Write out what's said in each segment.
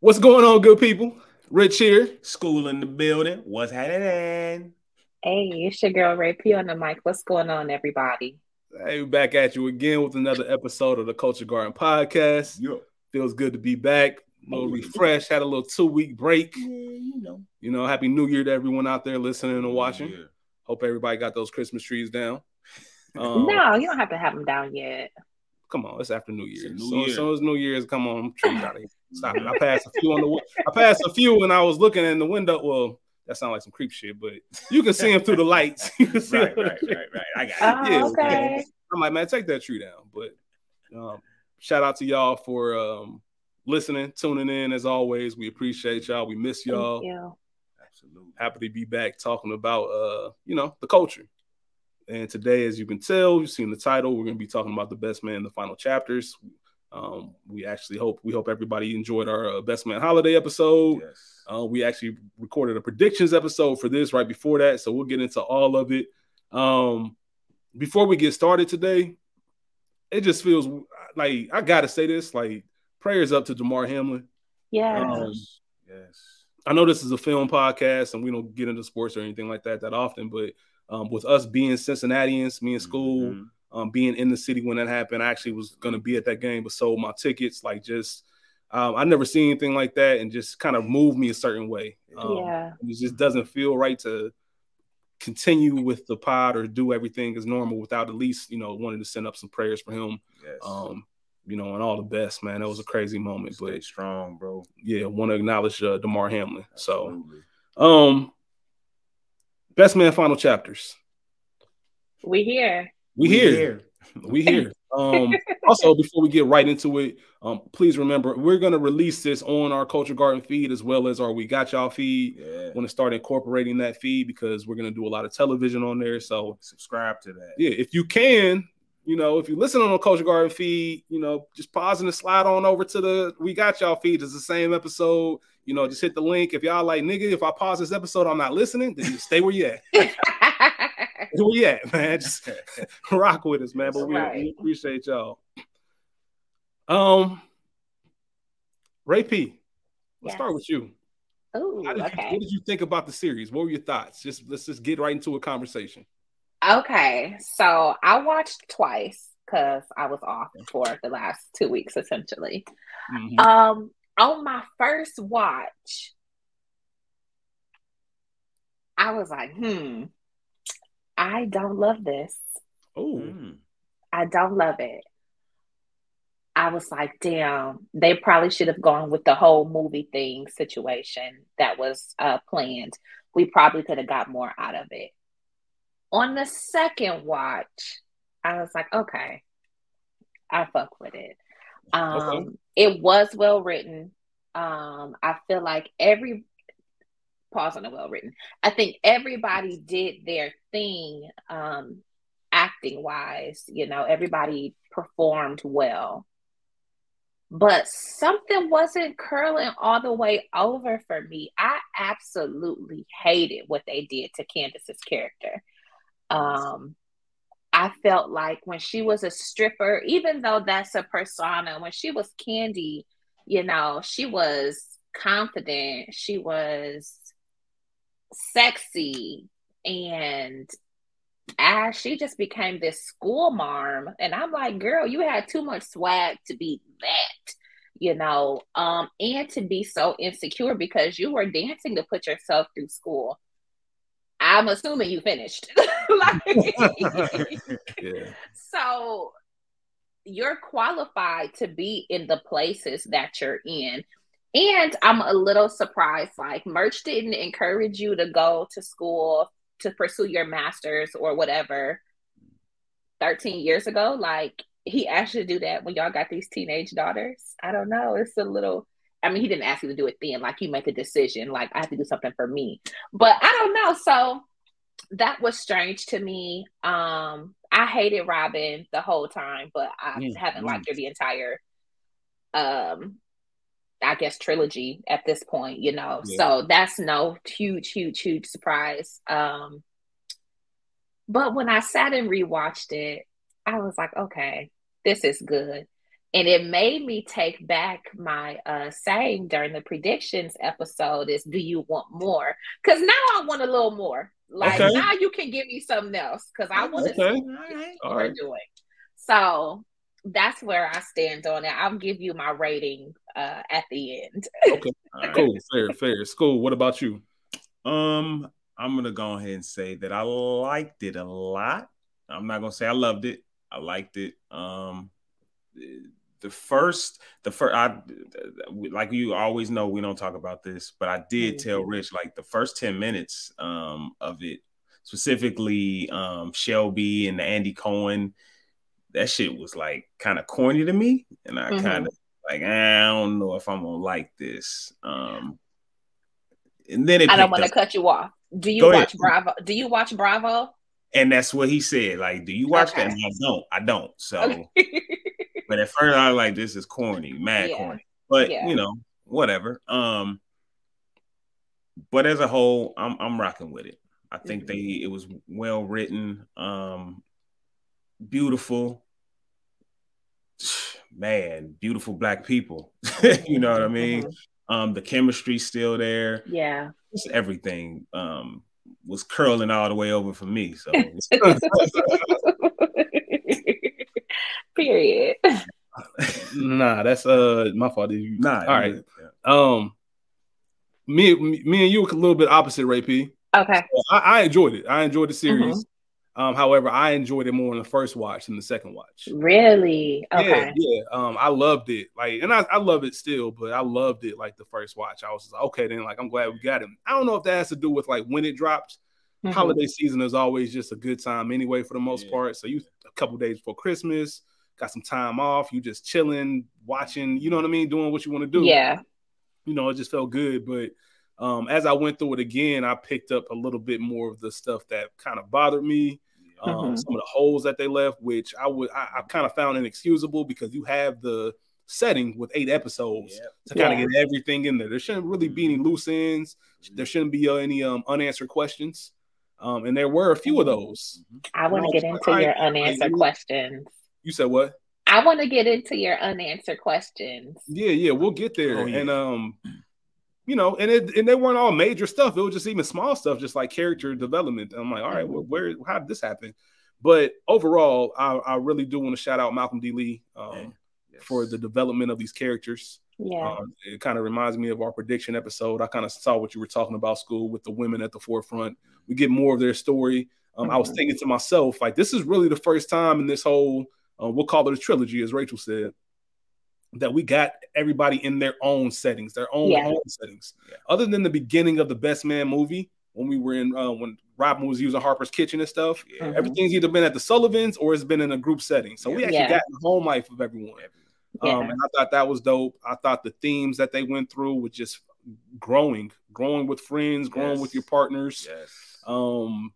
What's going on, good people? Rich here. School in the building. What's happening? Hey, it's your girl Ray P on the mic. What's going on, everybody? Hey, we're back at you again with another episode of the Culture Garden podcast. Yeah. Feels good to be back. A little refreshed. Had a little two week break. Yeah, you know. You know, happy New Year to everyone out there listening and watching. Yeah. Hope everybody got those Christmas trees down. Um, no, you don't have to have them down yet. Come on, it's after New It's Year's. New so, Year. so it's New Year's. Come on, trees out of here. Stop it. I passed a few on the. wi- I passed a few when I was looking in the window. Well, that sounds like some creep shit, but you can see them through the lights. You can see Right, right, right, right. I got it. Oh, Yeah, okay. I'm like, man, take that tree down. But um, shout out to y'all for um, listening, tuning in. As always, we appreciate y'all. We miss y'all. Thank you. Absolutely. Happy to be back talking about uh, you know, the culture. And today, as you can tell, you've seen the title. We're going to be talking about the best man in the final chapters. Um, we actually hope we hope everybody enjoyed our uh, best man holiday episode. Yes. Uh, we actually recorded a predictions episode for this right before that, so we'll get into all of it. Um, before we get started today, it just feels like I gotta say this: like prayers up to Damar Hamlin. Yeah. Um, yes. Yes. I know this is a film podcast, and we don't get into sports or anything like that that often, but um, with us being Cincinnatians, me in school, Mhm. Um, being in the city when that happened. I actually was going to be at that game, but sold my tickets. Like, just um, I never seen anything like that, and just kind of moved me a certain way. Um, yeah. It just doesn't feel right to continue with the pod or do everything as normal without at least you know wanting to send up some prayers for him. Yes. Um, you know, and all the best, man. That was a crazy moment, Stay but strong, bro. yeah, want to acknowledge uh, Damar Hamlin. So, um, best man final chapters. We here. We here. We here. Um, also, before we get right into it, um, please remember we're gonna release this on our Culture Garden feed as well as our We Got Y'all feed. Yeah. Want to start incorporating that feed because we're gonna do a lot of television on there. So Subscribe to that. yeah, if you can, you know, if you listen on the Culture Garden feed, you know, just pause and slide on over to the We Got Y'all feed. It's the same episode. You know, just hit the link. If y'all like, nigga, if I pause this episode, I'm not listening, then you stay where you at. At, man? Just rock with us, man. But we, we appreciate y'all. Um, Ray P, let's Yes. start with you. Ooh, How did you- okay. what did you think about the series? What were your thoughts? Just let's just get right into a conversation. Okay. So I watched twice because I was off for the last two weeks, essentially. Mhm. Um, on my first watch, I was like, hmm, I don't love this. oh. I don't love it. I was like, damn, they probably should have gone with the whole movie thing situation that was uh, planned. We probably could have got more out of it. On the second watch, I was like, okay, I fuck with it. Um, Okay. It was well written. Um, I feel like every pause on the well written. I think everybody did their thing um, acting wise. You know, everybody performed well. But something wasn't curling all the way over for me. I absolutely hated what they did to Candace's character. Um, I felt like when she was a stripper, even though that's a persona, when she was Candy, you know, she was confident, she was sexy, and as she just became this school marm. And I'm like, girl, you had too much swag to be that, you know, um, and to be so insecure because you were dancing to put yourself through school. I'm assuming you finished. like, yeah, so you're qualified to be in the places that you're in. And I'm a little surprised, like Murch didn't encourage you to go to school to pursue your master's or whatever 13 years ago. Like he asked you to do that when y'all got these teenage daughters. I don't know. It's a little I mean, he didn't ask you to do it then. Like you make a decision, like I have to do something for me. But I don't know. So that was strange to me. Um, I hated Robin the whole time, but I haven't liked her the entire um I guess trilogy at this point, you know. Yeah. So that's no huge, huge, huge surprise. Um but when I sat and rewatched it, I was like, okay, this is good. and it made me take back my uh saying during the predictions episode is do you want more because now i want a little more like Okay. now you can give me something else because i want to Okay. see what All you're doing so that's where i stand on it i'll give you my rating uh at the end Okay. All right. Cool. Fair. Fair. School. What about you? Um, I'm gonna go ahead and say that I liked it a lot. I'm not gonna say I loved it. I liked it. Um, the first, the first, I like you always know we don't talk about this, but I did tell Rich like the first ten minutes um of it, specifically um Shelby and Andy Cohen. That shit was like kind of corny to me, and I Mhm. kind of like I don't know if I'm gonna like this. Um, and then it i don't want to cut you off do you Go ahead. watch bravo do you watch bravo And that's what he said. Like, do you watch that? Okay. And I don't. I don't. So, Okay. but at first I was like, this is corny, mad Yeah. corny. But Yeah. you know, whatever. Um, but as a whole, I'm I'm rocking with it. I think Mhm. they it was well written, um, beautiful. Man, beautiful black people. you know what I mean? Mhm. Um, the chemistry's still there. yeah Just everything um was curling all the way over for me. So period Nah, that's uh my fault. You- nah, All right. Um, me, me, me and you were a little bit opposite, Ray P. okay I, I enjoyed it. I enjoyed the series. Mm-hmm. Um, however, I enjoyed it more in the first watch than the second watch. really okay Yeah, yeah. Um, I loved it. Like, and I, I love it still, but I loved it like the first watch. I was just like, okay, then like I'm glad we got him. I don't know if that has to do with like when it dropped. Mhm. Holiday season is always just a good time anyway, for the most Yeah. part. So you a couple days before Christmas, got some time off, you just chilling, watching, you know what I mean, doing what you want to do. yeah you know, it just felt good. But um, as I went through it again, I picked up a little bit more of the stuff that kind of bothered me. Um, Mhm. Some of the holes that they left, which I would, I, I kind of found inexcusable because you have the setting with eight episodes Yep. to kind of Yeah. get everything in there. There shouldn't really be any loose ends. There shouldn't be uh, any um, unanswered questions. Um, and there were a few of those. I want to get into I- your I- unanswered I- questions. You said what? I want to get into your unanswered questions. Yeah, yeah, we'll get there. Oh, yeah. And um, you know, and it and they weren't all major stuff. It was just even small stuff, just like character development. I'm like, all right, well, where how did this happen? But overall, I, I really do want to shout out Malcolm D. Lee um, Yes. for the development of these characters. Yeah. Um, it kind of reminds me of our prediction episode. I kind of saw what you were talking about, school with the women at the forefront. We get more of their story. Um, I was Mhm. thinking to myself, like, this is really the first time in this whole, uh, we'll call it a trilogy, as Rachel said, that we got everybody in their own settings, their own Yeah. home settings. Yeah. Other than the beginning of the Best Man movie, when we were in, uh, when Robin was using Harper's Kitchen and stuff, Yeah. Mhm. everything's either been at the Sullivans or it's been in a group setting. So we actually Yeah. got the home life of everyone. Yeah. Um, and I thought that was dope. I thought the themes that they went through were just growing, growing with friends, growing Yes. with your partners. Yes. Um,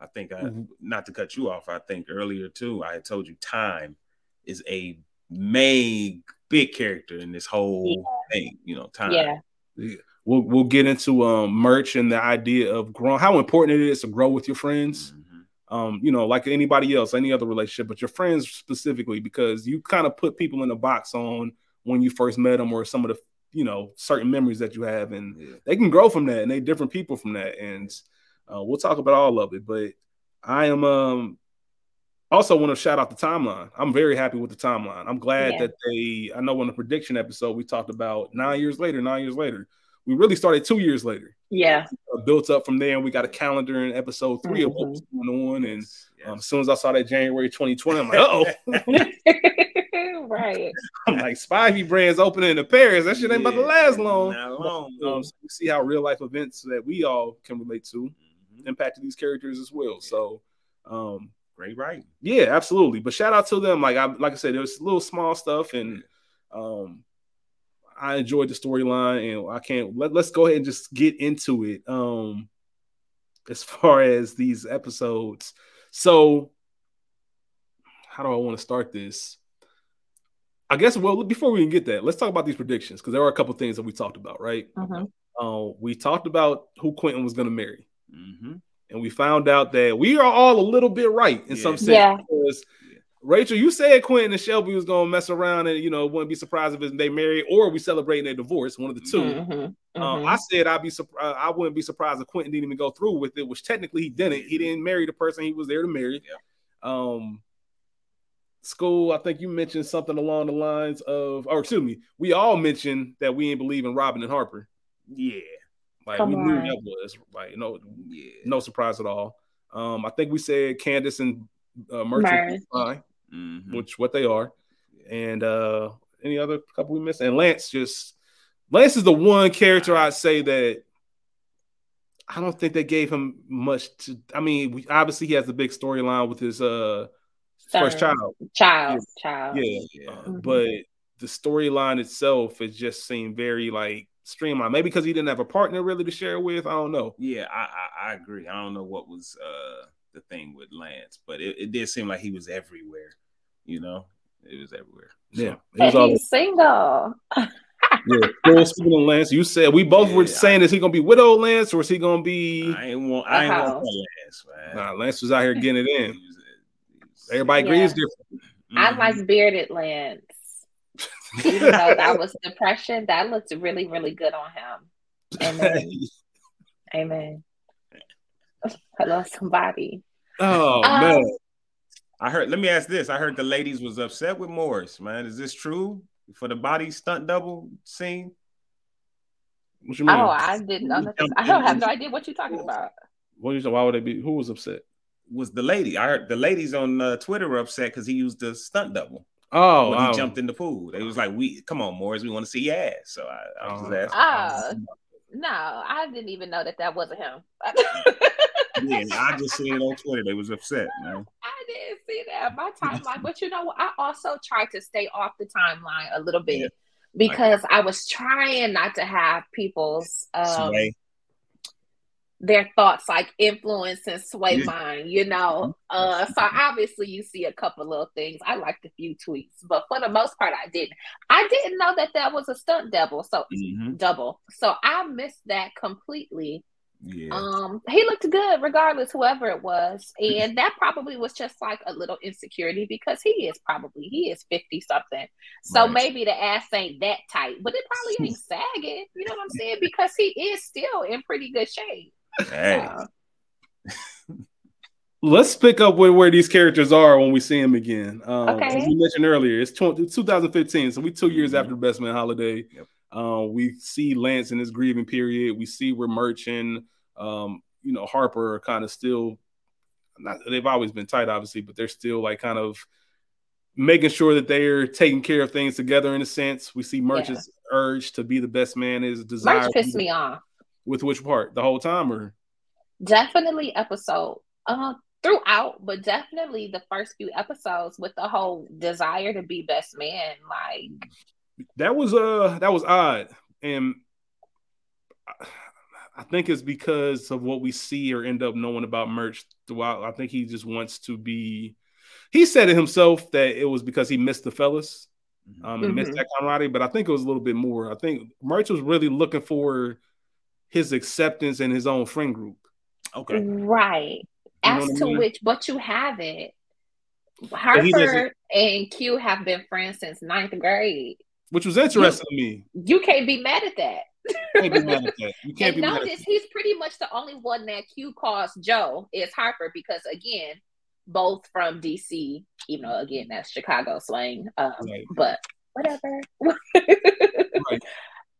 I think I, not to cut you off. I think earlier too. I told you time is a main big character in this whole thing. You know, time. Yeah. we'll we'll get into um murch and the idea of growing, how important it is to grow with your friends. Mhm. Um, you know, like anybody else, any other relationship, but your friends specifically, because you kind of put people in a box on when you first met them or some of the you know certain memories that you have, and Yeah. they can grow from that and they different people from that and uh, we'll talk about all of it but i am um also want to shout out the timeline i'm very happy with the timeline i'm glad Yeah. that they i know in the prediction episode we talked about nine years later nine years later we really started two years later Yeah. uh, built up from there and we got a calendar in episode 3 of what was going on and Yes. um, as soon as i saw that january 2020 i'm like oh right. i'm like spivey brands opening in paris that shit ain't about to last long Not long. um, so we see how real life events that we all can relate to Mhm. impacted these characters as well. So, um, Great writing. yeah, absolutely. But shout out to them. Like I like I said, there's a little small stuff, and um, I enjoyed the storyline, and I can't let, let's go ahead and just get into it. Um, as far as these episodes, so how do I want to start this? I guess well before we can get that, let's talk about these predictions because there are a couple things that we talked about, right? Mhm. Uh, we talked about who Quentin was going to marry Mm-hmm. And we found out that we are all a little bit right in some sense Yeah. because Rachel, you said Quentin and Shelby was gonna mess around and you know wouldn't be surprised if they married or we celebrating their divorce, one of the 2 Mhm, Um, mhm. I said I'd be surprised. I wouldn't be surprised if Quentin didn't even go through with it, which technically he didn't. He didn't marry the person he was there to marry. Um, school. I think you mentioned something along the lines of, or excuse me, we all mentioned that we ain't believe in Robin and Harper. Yeah, Like Come we knew on. that was like no, yeah. no surprise at all. Um, I think we said Candace and uh, Merchant Mers. fine, Mhm. which what they are, and uh, any other couple we missed, and Lance just Lance is the one character I'd say that I don't think they gave him much to. I mean, we, obviously he has the big storyline with his uh first Son. child, child, child. yeah, Yeah. Mhm. but the storyline itself it just seemed very like streamlined. Maybe because he didn't have a partner really to share with. I don't know. Yeah, I, I I agree. I don't know what was uh the thing with Lance, but it, it did seem like he was everywhere. You know, it was everywhere. So, Yeah, it was all he's single. yeah. Full speaking of Lance, you said we both were Yeah, saying is he gonna be widow Lance or is he gonna be? I ain't want I ain't want. Lance, man. Nah, Lance was out here getting it in. was- he Everybody Yeah. agrees different. I Mhm. like bearded Lance. Even though that was depression, that looked really, really good on him. Amen. Amen. Hello, somebody. oh Um, man, I heard. Let me ask this. I heard the ladies was upset with Morris. Man, is this true for the body stunt double scene? what you mean? Oh, I didn't know. nothing. I don't have no idea what you're talking about. what you why would they be? Who was upset? Was the lady? I heard the ladies on uh, Twitter were upset because he used the stunt double Oh, when wow. he jumped in the pool. They was like, "We come on, Morris, we want to see your ass." So I, I was just Oh. asking. Ah. No, I didn't even know that that wasn't him. Yeah, I just seen it on Twitter. They was upset, man. I didn't see that my timeline, but you know, what? I also tried to stay off the timeline a little bit Yeah. because I was trying not to have people's um, Sway. Their thoughts like influence and sway mine, you know. Uh, so obviously you see a couple little things. I liked a few tweets, but for the most part, I didn't. I didn't know that that was a stunt double, so Mhm. double. So I missed that completely. Yeah. Um, he looked good regardless, whoever it was, and that probably was just like a little insecurity because he is probably he is fifty something, so Right. maybe the ass ain't that tight, but it probably ain't sagging. You know what I'm saying? Because he is still in pretty good shape. Hey. Uh, Let's pick up with where these characters are when we see them again. Um, Okay. As you mentioned earlier, it's 20, 2015, so we two years Mhm. after the Best Man holiday. Yep. Um, we see Lance in his grieving period. We see where Merchant, um, you know, Harper are kind of still not. They've always been tight, obviously, but they're still like kind of making sure that they're taking care of things together in a sense. We see Merchant's urge to be the best man, is desire. Murch pissed me off. With which part? The whole time, or Definitely episode uh throughout, but definitely the first few episodes with the whole desire to be best man. Like that was uh that was odd and I- think it's because of what we see or end up knowing about murch throughout i think he just wants to be he said it himself that it was because he missed the fellas um and missed Mhm. that camaraderie but i think it was a little bit more i think murch was really looking for his acceptance in his own friend group okay. right. You As what I to mean? which but you have it. Harper and Q have been friends since ninth grade. which was interesting to me You can't be mad at that. you can't be mad at that you can't and be mad at notice he's pretty much the only one that Q calls Joe is Harper because again, both from DC, even though again that's Chicago slang. Um, Right. but whatever. Right.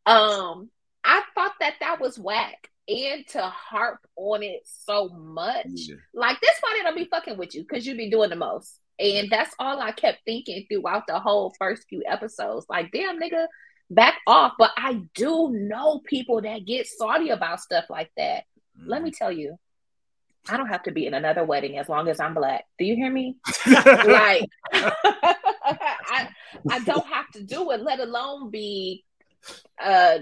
Um, I thought that that was whack, and to harp on it so much, Yeah. like this they don't be fucking with you because you be doing the most, and that's all I kept thinking throughout the whole first few episodes. Like, damn, nigga, back off. But I do know people that get salty about stuff like that. Let me tell you, I don't have to be in another wedding as long as I'm black. Do you hear me? like I I don't have to do it, let alone be uh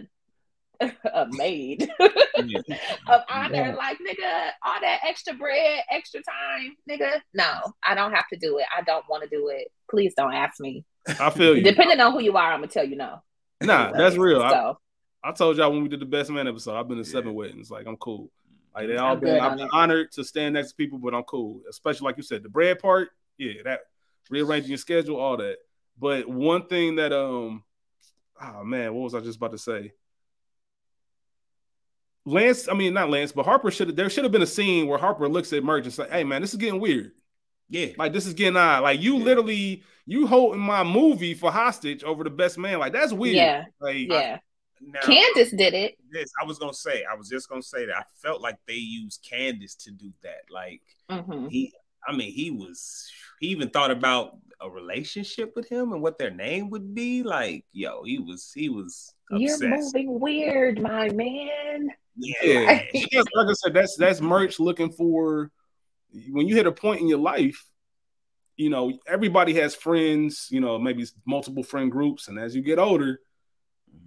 a maid Yeah. of honor. Like nigga, all that extra bread, extra time, nigga. No, I don't have to do it. I don't want to do it. Please don't ask me. i feel you Depending on who you are, I'm gonna tell you no. nah that's real I, So I told y'all when we did the best man episode, I've been to Yeah. seven weddings. Like I'm cool. Like they all I'm been I've been it. honored to stand next to people, but I'm cool. Especially like you said, the bread part, yeah, that rearranging your schedule, all that. But one thing that um, oh man, what was I just about to say? Lance, I mean not Lance, but Harper should have. There should have been a scene where Harper looks at Murch and say, "Hey man, this is getting weird. Yeah, Like this is getting odd. Like you Yeah. literally you holding my movie for hostage over the best man. Like that's weird. Yeah. Like Yeah. now Candace did it. this I was gonna say. I was just gonna say that I felt like they used Candace to do that. Like Mhm. he, I mean, he was. He even thought about a relationship with him and what their name would be. Like, yo, he was. He was You're moving weird, my man. Yeah, Yeah, like I said, that's that's murch looking for when you hit a point in your life. You know, everybody has friends. You know, maybe multiple friend groups, and as you get older,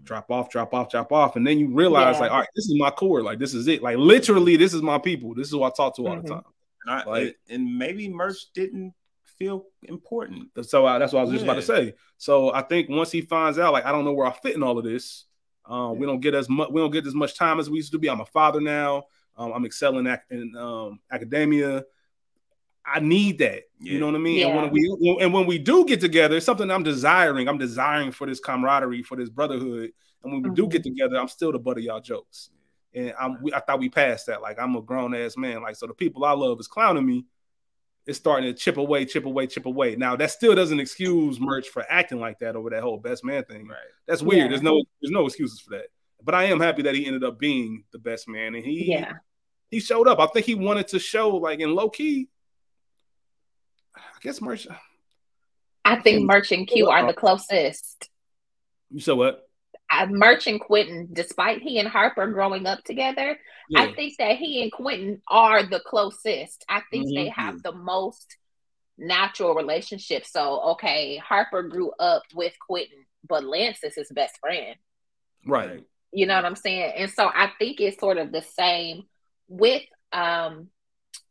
drop off, drop off, drop off, and then you realize, Yeah. like, all right, this is my core. Like, this is it. Like, literally, this is my people. This is who I talk to all Mhm. the time. And, I, Like- and maybe murch didn't feel important. So uh, that's what I was just about to say. So I think once he finds out, like, I don't know where I fit in all of this. Um, We don't get as much. We don't get as much time as we used to be. I'm a father now. Um, I'm excelling ac- in um, academia. I need that. You know what I mean? And when we and when we do get together, it's something I'm desiring. I'm desiring for this camaraderie, for this brotherhood. And when we do Mhm. get together, I'm still the butt of y'all jokes. And I'm, we, I thought we passed that. Like I'm a grown ass man. Like so, the people I love is clowning me. It's starting to chip away, chip away, chip away. Now that still doesn't excuse Murch for acting like that over that whole best man thing. Right. That's weird. Yeah. There's no there's no excuses for that. But I am happy that he ended up being the best man, and he Yeah. he showed up. I think he wanted to show like in low key. I guess Murch. I think Murch and Q are the closest. You said what? Murch and Quentin, despite he and Harper growing up together, Yeah. I think that he and Quentin are the closest. I think Mhm. they have the most natural relationship. So, okay, Harper grew up with Quentin, but Lance is his best friend. right. You know what I'm saying? And so I think it's sort of the same with um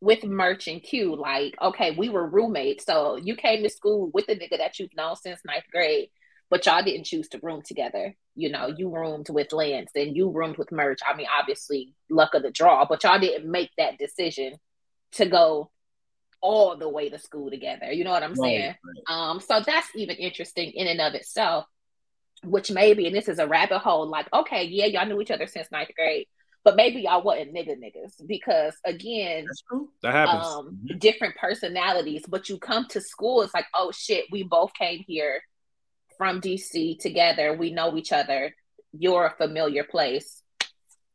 with Murch and Q. Like, okay, we were roommates. So you came to school with a nigga that you've known since ninth grade, but y'all didn't choose to room together. You know, you roomed with Lance and you roomed with Murch. I mean, obviously, luck of the draw, but y'all didn't make that decision to go all the way to school together. You know what I'm Right, saying? Um, so that's even interesting in and of itself, which maybe, and this is a rabbit hole, like, okay, yeah, y'all knew each other since ninth grade, but maybe y'all wasn't nigga niggas because again, That happens. um, Mhm. different personalities, but you come to school, it's like, oh shit, we both came here from DC together. We know each other. You're a familiar place.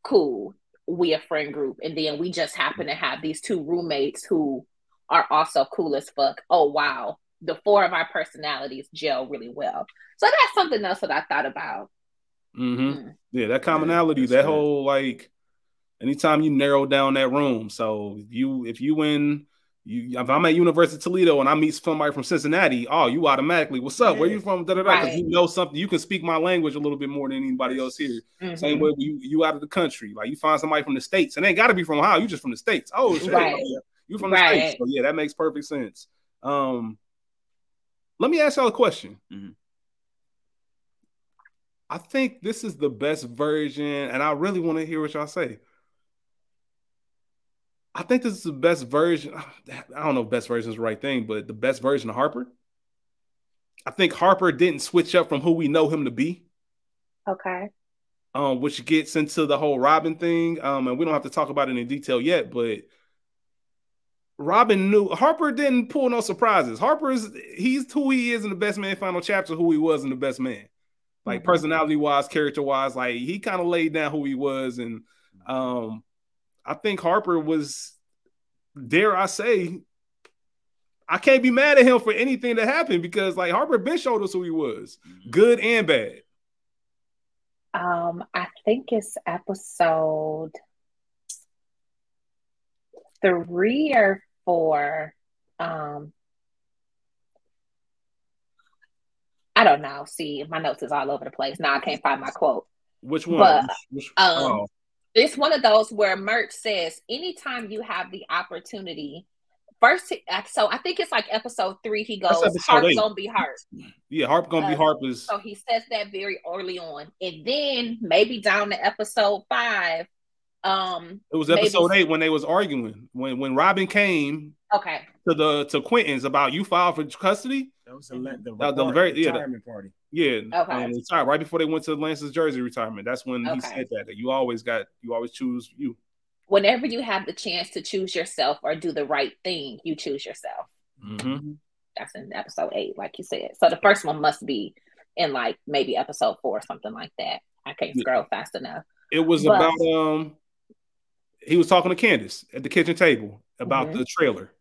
Cool. We a friend group. And then we just happen to have these two roommates who are also cool as fuck. Oh wow. The four of our personalities gel really well. So that's something else that I thought about. hmm Mm. Yeah, that commonality, that's that good. whole like, anytime you narrow down that room. So you, if you in, you, if I'm at University of Toledo and I meet somebody from Cincinnati, oh, you automatically, what's up? Where Yeah. you from? Da, da, da, 'cause Right. you know something. You can speak my language a little bit more than anybody else here. Mhm. Same way you you out of the country, like you find somebody from the states, and they got to be from Ohio. You just from the states. Oh, shit. Right. Yeah. You from the Right. states. So yeah, that makes perfect sense. Um, let me ask y'all a question. Mhm. I think this is the best version, and I really want to hear what y'all say. I think this is the best version. I don't know if best version is the right thing, but the best version of Harper. I think Harper didn't switch up from who we know him to be Okay. um, which gets into the whole Robin thing. Um, and we don't have to talk about it in detail yet, but Robin knew Harper didn't pull no surprises. Harper is he's who he is in the best man final chapter, who he was in the best man. Like Mhm. personality wise, character wise, like he kind of laid down who he was. And um I think Harper was, dare I say, I can't be mad at him for anything that happened because like Harper been showed us who he was, Mhm. good and bad. Um, I think it's episode three or four. Um, I don't know. See, my notes is all over the place. Now I can't find my quote. Which one? But, Which- which- um, oh. It's one of those where Murch says, anytime you have the opportunity, first, so I think it's like episode three, he goes, episode heart eight. gonna be heart. Yeah, Harp gonna be Uh, Harp is So he says that very early on. And then maybe down to episode five, um, it was maybe- episode eight when they was arguing. When when Robin came, okay, to the to Quentin's about you filed for custody. That was the, le- the, the very- yeah, the- retirement party. Yeah, Okay. and retired right before they went to Lance's jersey retirement. That's when he said that, that you always got you always choose you. Whenever you have the chance to choose yourself or do the right thing, you choose yourself. Mm-hmm. That's in episode eight, like you said. So the first one must be in like maybe episode four or something like that. I can't Yeah. scroll fast enough. It was But- about um he was talking to Candace at the kitchen table about Mhm. the trailer.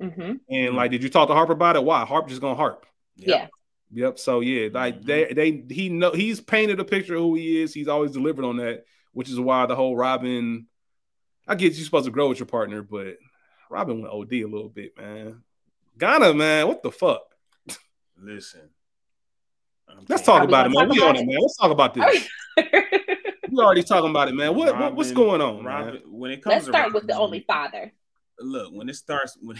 hmm And like, did you talk to Harper about it? Why? Harper just gonna harp. Yeah. Yep. So yeah, like Mhm. they they he know he's painted a picture of who he is. He's always delivered on that, which is why the whole Robin. I get you supposed to grow with your partner, but Robin went OD a little bit, man. Ghana, man, what the fuck? Listen. I'm Let's talk about it, man. talk We on it, it? man. Let's talk about this. We already talking about it, man. What, what what's going on, Robin, man? when it comes Let's to start with the only father. look when it starts when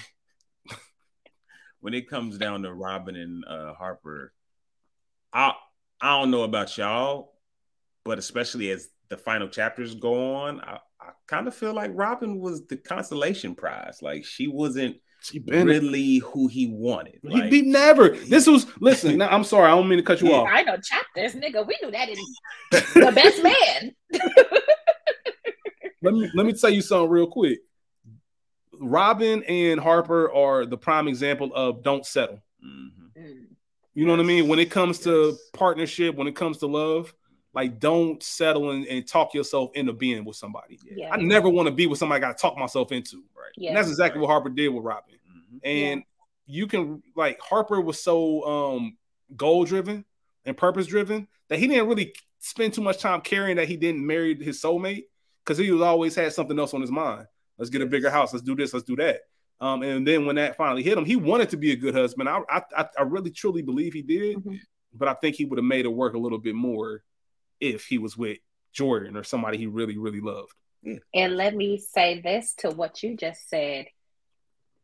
when it comes down to Robin and uh, Harper, I I don't know about y'all, but especially as the final chapters go on, I, I kind of feel like Robin was the consolation prize. Like she wasn't She been really who he wanted. he Like, beat never. This was listen. Now, I'm sorry, I don't mean to cut you Yeah. off. I know chapters, nigga. We knew that in the best man. Let me let me tell you something real quick. Robin and Harper are the prime example of don't settle. mhm. Mm. You know what I mean? When it comes to Yes. partnership, when it comes to love, like don't settle and, and talk yourself into being with somebody. Yeah. I never want to be with somebody I got to talk myself into. Right. Yeah. And that's exactly what Harper did with Robin. Mhm. And you can like Harper was so um goal driven and purpose driven that he didn't really spend too much time caring that he didn't marry his soulmate because he was always had something else on his mind. Let's get a bigger house. Let's do this. Let's do that. Um, and then when that finally hit him, he wanted to be a good husband. I I, I- I really truly believe he did, Mhm. but I think he would have made it work a little bit more if he was with Jordan or somebody he really really loved. And let me say this to what you just said.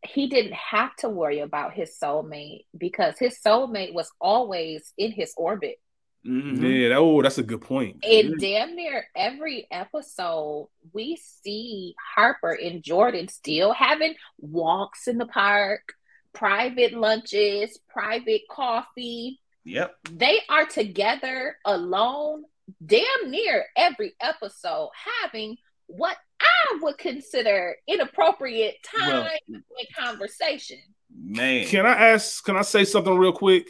He didn't have to worry about his soulmate because his soulmate was always in his orbit. Mhm. Yeah, that, oh, that's a good point. In damn near every episode, we see Harper and Jordan still having walks in the park, private lunches, private coffee. Yep. They are together alone, damn near every episode, having what I would consider inappropriate time Well- and conversation. Man. Can I ask? Can I say something real quick?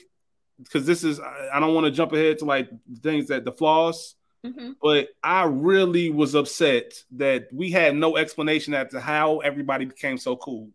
Because this is I, I don't want to jump ahead to like things that the flaws, Mhm. but I really was upset that we had no explanation as to how everybody became so cool.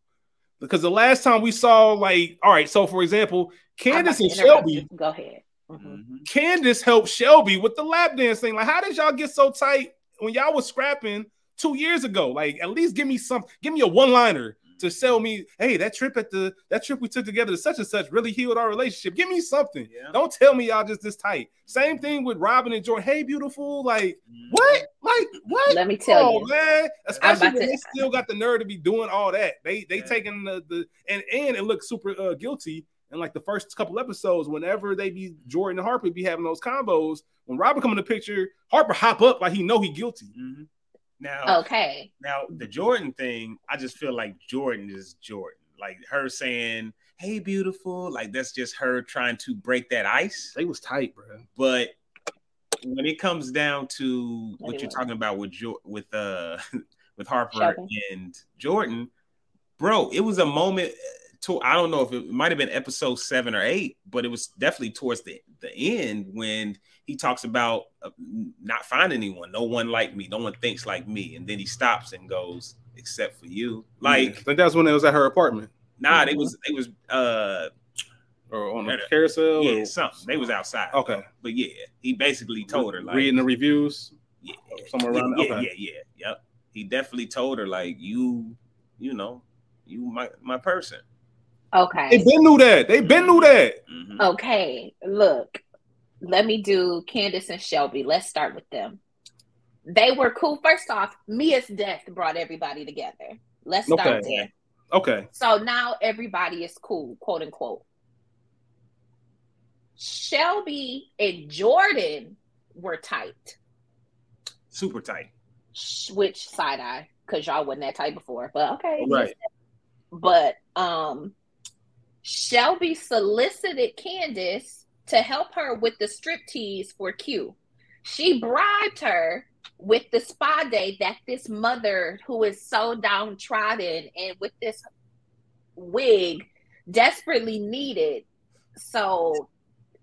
Because the last time we saw, like, all right, so for example, Candace and about to interrupt Shelby. Go ahead. Mhm. Mhm. Candace helped Shelby with the lap dance thing. Like, how did y'all get so tight when y'all was scrapping two years ago? Like, at least give me some, give me a one liner to sell me. Hey, that trip at the that trip we took together to such and such really healed our relationship. Give me something. Yeah. Don't tell me y'all just this tight. Same thing with Robin and Jordan. Hey, beautiful. Like, Mhm. what? Like, what? Let me tell oh, you. man. Especially when to- they still got the nerve to be doing all that. They they Yeah. taking the, the and and it looks super uh, guilty. And like the first couple episodes, whenever they be Jordan and Harper be having those combos, when Robin come in the picture, Harper hop up like he know he guilty. Mhm. Now, Okay. now the Jordan thing, I just feel like Jordan is Jordan. Like her saying, "Hey, beautiful," like that's just her trying to break that ice. They was tight, bro. But when it comes down to what you're talking about with jo- with uh with Harper Shelby. and Jordan, bro, it was a moment. uh, To I don't know if it might have been episode seven or eight, but it was definitely towards the the end when he talks about uh, not finding anyone. No one like me. No one thinks like me. And then he stops and goes, "Except for you." I Like, think that's when it was at her apartment nah, it was it was uh or on the carousel. yeah or- something. They was outside. Okay. but yeah, he basically told her like reading the reviews. yeah, somewhere around yeah. Okay. yeah, yeah, yep. He definitely told her like you, you know, you my my person. Okay. They've been knew that. They've been knew that. Mhm. Okay, look, let me do Candace and Shelby. Let's start with them. They were cool. First off, Mia's death brought everybody together. Let's start Okay. there. Okay. So now everybody is cool, quote unquote. Shelby and Jordan were tight. Super tight. Sh- Which side eye? Because y'all wasn't that tight before. But okay. Right. but um Shelby solicited Candace to help her with the striptease for Q. She bribed her with the spa day that this mother who is so downtrodden and with this wig desperately needed so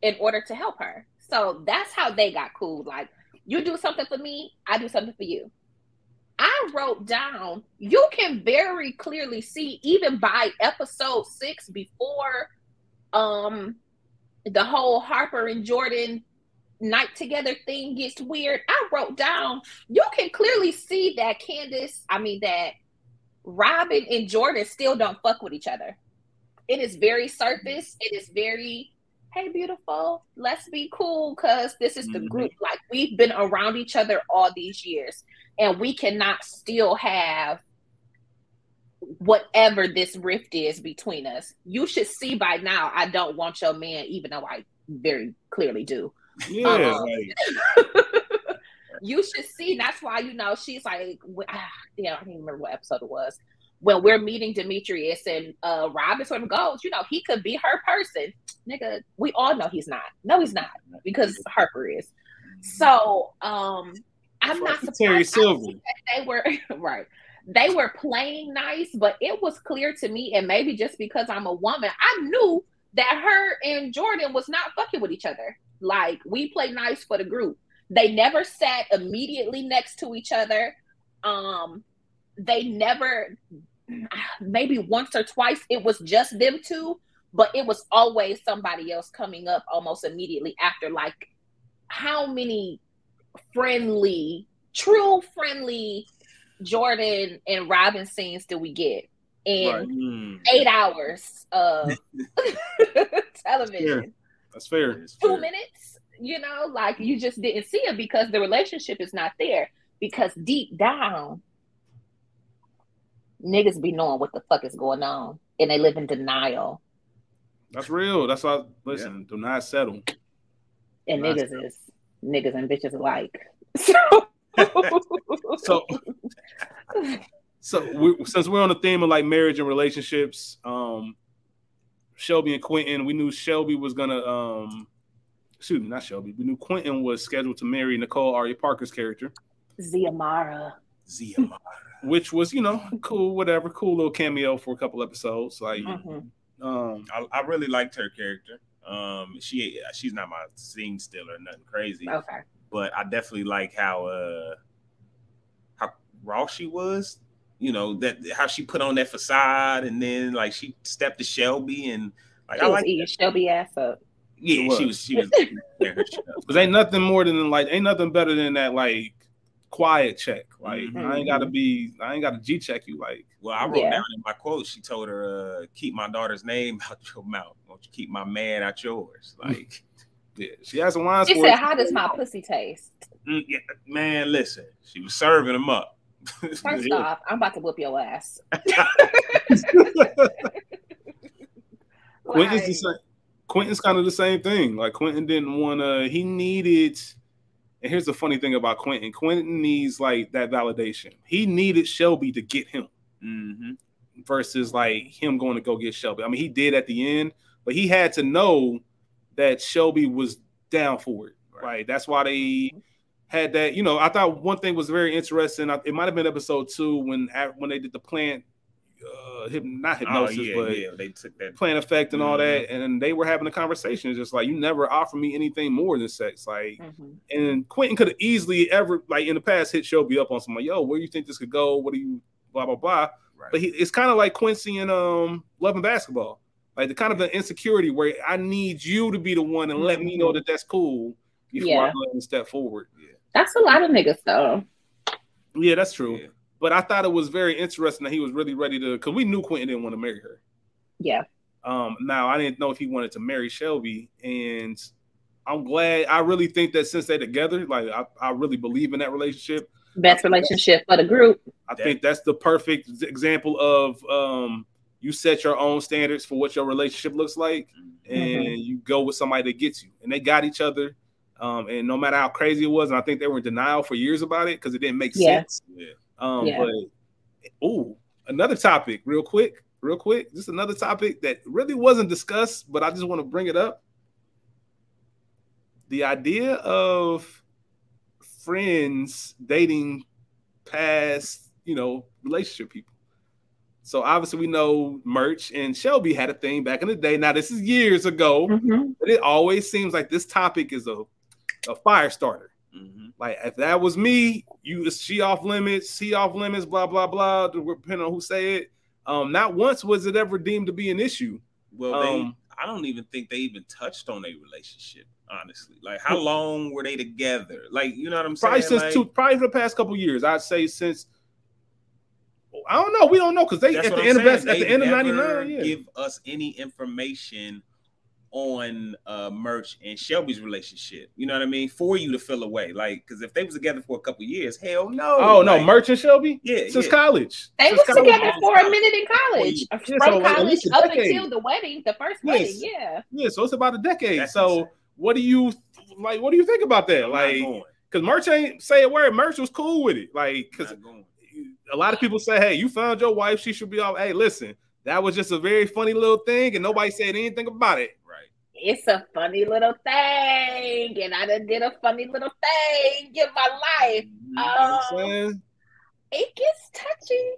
in order to help her. So that's how they got cool. Like you do something for me i do something for you i wrote down you can very clearly see even by episode six before um the whole harper and jordan night together thing gets weird, I wrote down you can clearly see that Candace, I mean that Robin and Jordan still don't fuck with each other. It is very surface. It is very, hey, beautiful, let's be cool because this is the mm-hmm. group. Like we've been around each other all these years, and we cannot still have whatever this rift is between us. You should see by now. I don't want your man, even though I very clearly do. Yeah. Um, you should see. That's why you know she's like, ah, yeah, I don't even remember what episode it was. When we're meeting Demetrius and uh Robin sort of goes, you know, he could be her person. Nigga, we all know he's not. No, he's not because Harper is. So um I'm not surprised they were right. They were playing nice, but it was clear to me, and maybe just because I'm a woman, I knew that her and Jordan was not fucking with each other. Like we play nice for the group. They never sat immediately next to each other. Um, they never maybe once or twice it was just them two, but it was always somebody else coming up almost immediately after. Like, how many friendly, true friendly Jordan and Robin scenes do we get in right. Hmm. eight hours of television? That's fair. Two fair. minutes, you know, like you just didn't see it because the relationship is not there. Because deep down, niggas be knowing what the fuck is going on and they live in denial. That's real. That's why listen, yeah. do not settle. And do niggas settle. is niggas and bitches alike. So so so we, since we're on the theme of like marriage and relationships, um, Shelby and Quentin, we knew Shelby was gonna um excuse me, not Shelby. We knew Quentin was scheduled to marry Nicole Ari Parker's character. Ziamara. Ziamara. Which was, you know, cool, whatever, cool little cameo for a couple episodes. Like mm-hmm. um I, I, really liked her character. Um she she's not my scene stealer, nothing crazy. Okay. But I definitely like how uh how raw she was you know that how she put on that facade and then like she stepped to Shelby and like she I like eating Shelby ass up. Yeah, she was she was because ain't nothing more than like ain't nothing better than that like quiet check. Like mm-hmm. I ain't gotta be I ain't gotta G check you like well I wrote yeah. down in my quote she told her uh, keep my daughter's name out your mouth. Won't you keep my man out yours? Like yeah, she has some wine. She said, "How does my pussy taste?" Mm, yeah, man, listen, she was serving them up. First yeah. off, I'm about to whoop your ass. Quentin's, the same, Quentin's kind of the same thing. Like Quentin didn't want to. He needed. And here's the funny thing about Quentin. Quentin needs like that validation. He needed Shelby to get him. Mm-hmm. Versus like him going to go get Shelby. I mean, he did at the end, but he had to know that Shelby was down for it. Right. right? That's why they mm-hmm had that. You know, I thought one thing was very interesting. It might have been episode two when when they did the plant, uh, hip, not hypnosis, oh, yeah, but yeah. they took that plant effect and mm-hmm. all that, and they were having a conversation. It's just like you never offer me anything more than sex, like. Mm-hmm. And Quentin could have easily ever like in the past hit Shelby up on something like, "Yo, where do you think this could go? What do you blah blah blah." Right. But he, it's kind of like Quincy and um Love and Basketball, like the kind of the insecurity where I need you to be the one and mm-hmm. let me know mm-hmm. that that's cool before yeah. I go and step forward. Yeah. That's a lot of niggas though. Yeah, that's true. Yeah. But I thought it was very interesting that he was really ready to because we knew Quentin didn't want to marry her. Yeah. Um, now I didn't know if he wanted to marry Shelby, and I'm glad. I really think that since they're together, like I, I really believe in that relationship. Best relationship for the group. I think that's the perfect example of um, you set your own standards for what your relationship looks like, mm-hmm. and mm-hmm. you go with somebody that gets you. And they got each other. Um, and no matter how crazy it was, and I think they were in denial for years about it because it didn't make yeah. sense. Yeah. Um, yeah. but oh, another topic, real quick. real quick. Just another topic that really wasn't discussed, but I just want to bring it up. The idea of friends dating past, you know, relationship people. So obviously we know Murch and Shelby had a thing back in the day. Now this is years ago, mm-hmm. but it always seems like this topic is a, a fire starter. Mm-hmm. Like if that was me, you she off limits, he off limits, blah blah blah. Depending on who say it. Um, not once was it ever deemed to be an issue. Well, um, they, I don't even think they even touched on a relationship. Honestly, like how long were they together? Like you know what I'm probably saying? Probably since like, two, probably for the past couple years. I'd say since I don't know. We don't know because they at the, end of, at the end of '99, yeah. give us any information on uh Murch and Shelby's relationship. You know what I mean? For you to feel away, like because if they was together for a couple years, hell no. Oh like, no, Murch and Shelby, yeah, since yeah. college. They since was college. together for a minute in college, yeah, from so college up until the wedding, the first yes. wedding. Yeah, yeah. So it's about a decade. That's so insane. what do you like? What do you think about that? I'm like, because Murch ain't say a word. Murch was cool with it. Like, because a lot of people say, "Hey, you found your wife; she should be off." Hey, listen, that was just a very funny little thing, and nobody said anything about it. Right. It's a funny little thing, and I done did a funny little thing in my life. You know um, it gets touchy.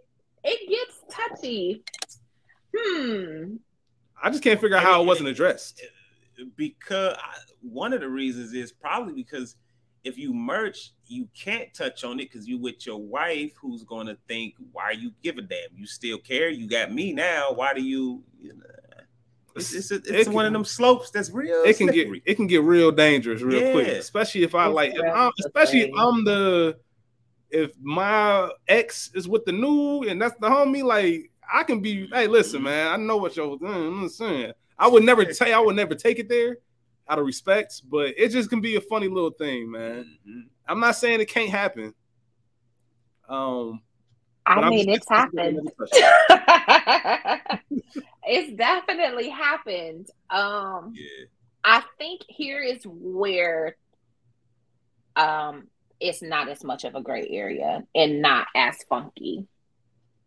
It gets touchy. Hmm. I just can't figure out how it wasn't addressed. Because one of the reasons is probably because if you murch, you can't touch on it because you with your wife who's gonna think, why you give a damn? You still care? You got me now. Why do you? you know, it's it's, it's it one of them slopes that's real. It can slippery. get it can get real dangerous real yeah. quick, especially if I it's like, if I'm, especially if I'm the if my ex is with the new and that's the homie. Like I can be, hey, listen, man, I know what you're mm, saying. I would never take I would never take it there out of respect, but it just can be a funny little thing, man. Mm-hmm. I'm not saying it can't happen. Um, I mean, it's happened. it's definitely happened. Um, yeah. I think here is where um it's not as much of a gray area and not as funky.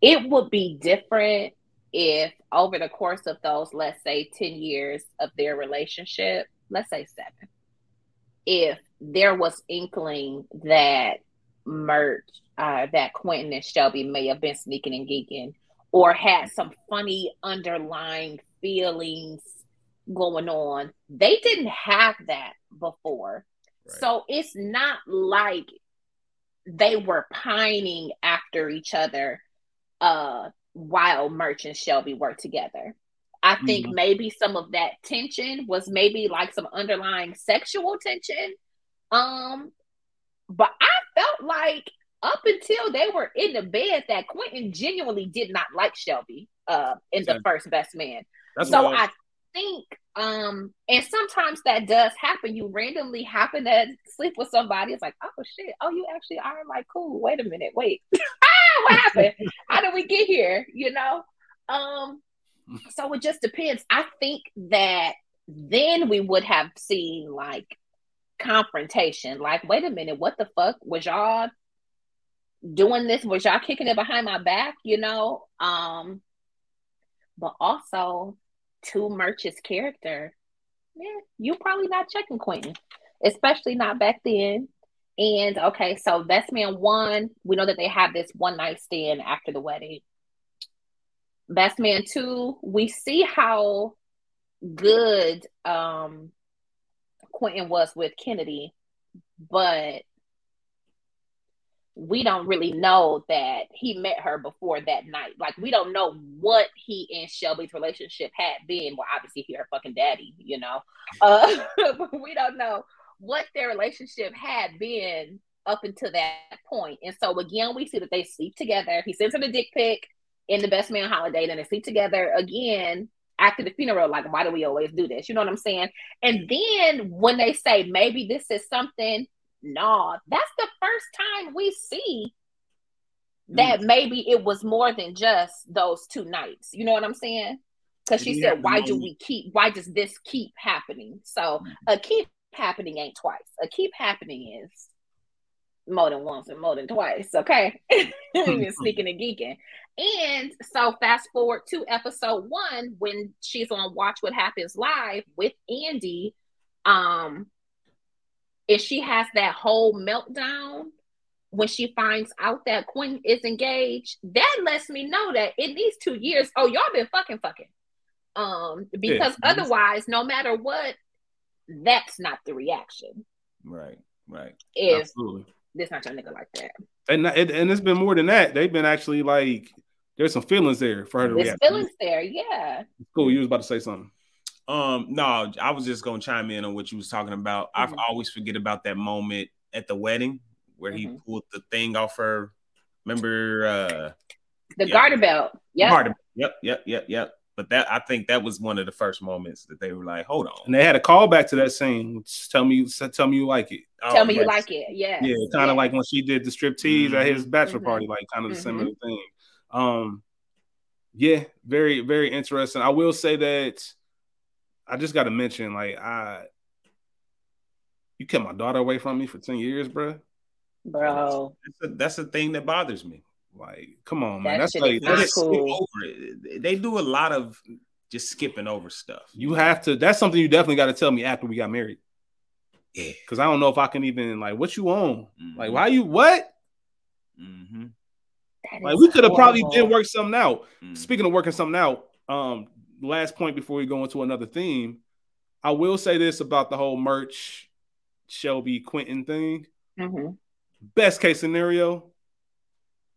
It would be different if over the course of those, let's say, 10 years of their relationship, let's say seven, if there was inkling that Murch uh, that Quentin and Shelby may have been sneaking and geeking or had some funny underlying feelings going on. They didn't have that before. Right. So it's not like they were pining after each other uh, while Murch and Shelby were together. I think mm-hmm. maybe some of that tension was maybe like some underlying sexual tension. Um, but I felt like up until they were in the bed that Quentin genuinely did not like Shelby uh in the first best man. That's so I think um and sometimes that does happen. You randomly happen to sleep with somebody. It's like, oh shit, oh you actually are like cool. Wait a minute, wait. ah, what happened? How did we get here? You know? Um so it just depends. I think that then we would have seen like confrontation. Like, wait a minute, what the fuck was y'all doing this? Was y'all kicking it behind my back? You know? Um, but also to Murch's character, yeah, you probably not checking Quentin, especially not back then. And okay, so best man one, we know that they have this one night stand after the wedding. Best Man 2, we see how good um Quentin was with Kennedy, but we don't really know that he met her before that night. Like we don't know what he and Shelby's relationship had been. Well, obviously he her fucking daddy, you know. Uh, but we don't know what their relationship had been up until that point. And so again, we see that they sleep together. He sends her the dick pic in the best man holiday, then they sleep together again after the funeral. Like, why do we always do this? You know what I'm saying? And then when they say maybe this is something, no, that's the first time we see that mm. maybe it was more than just those two nights. You know what I'm saying? Because she yeah, said, "Why do we keep? Why does this keep happening?" So mm. a keep happening ain't twice. A keep happening is more than once and more than twice. Okay, even sneaking and geeking. And so, fast forward to episode one when she's on Watch What Happens Live with Andy. Um, and she has that whole meltdown when she finds out that Quinn is engaged, that lets me know that in these two years, oh, y'all been fucking fucking. Um, because yeah. otherwise, no matter what, that's not the reaction. Right, right. If Absolutely. this not your nigga like that. And and it's been more than that. They've been actually like there's some feelings there for her to There's react. feelings there, yeah. Cool. You was about to say something. Um, no, I was just gonna chime in on what you was talking about. Mm-hmm. I always forget about that moment at the wedding where mm-hmm. he pulled the thing off her. Remember uh the yeah. garter belt. Yep. Garter, yep, yep, yep, yep. But that I think that was one of the first moments that they were like, "Hold on," and they had a callback to that scene. Tell me, tell me you like it. Tell oh, me yes. you like it. Yeah, yeah, kind of yeah. like when she did the strip tease mm-hmm. at his bachelor mm-hmm. party, like kind of the mm-hmm. similar thing. Um, yeah, very, very interesting. I will say that I just got to mention, like, I you kept my daughter away from me for 10 years, bro. Bro. That's a, that's a thing that bothers me. Like, come on, man. That that's like that's cool. They do a lot of just skipping over stuff. You have to, that's something you definitely got to tell me after we got married. Yeah. Cause I don't know if I can even like what you own. Mm-hmm. Like, why you what? Mm-hmm. Like we could have probably did work something out. Mm-hmm. Speaking of working something out, um, last point before we go into another theme, I will say this about the whole Murch Shelby Quentin thing. Mm-hmm. Best case scenario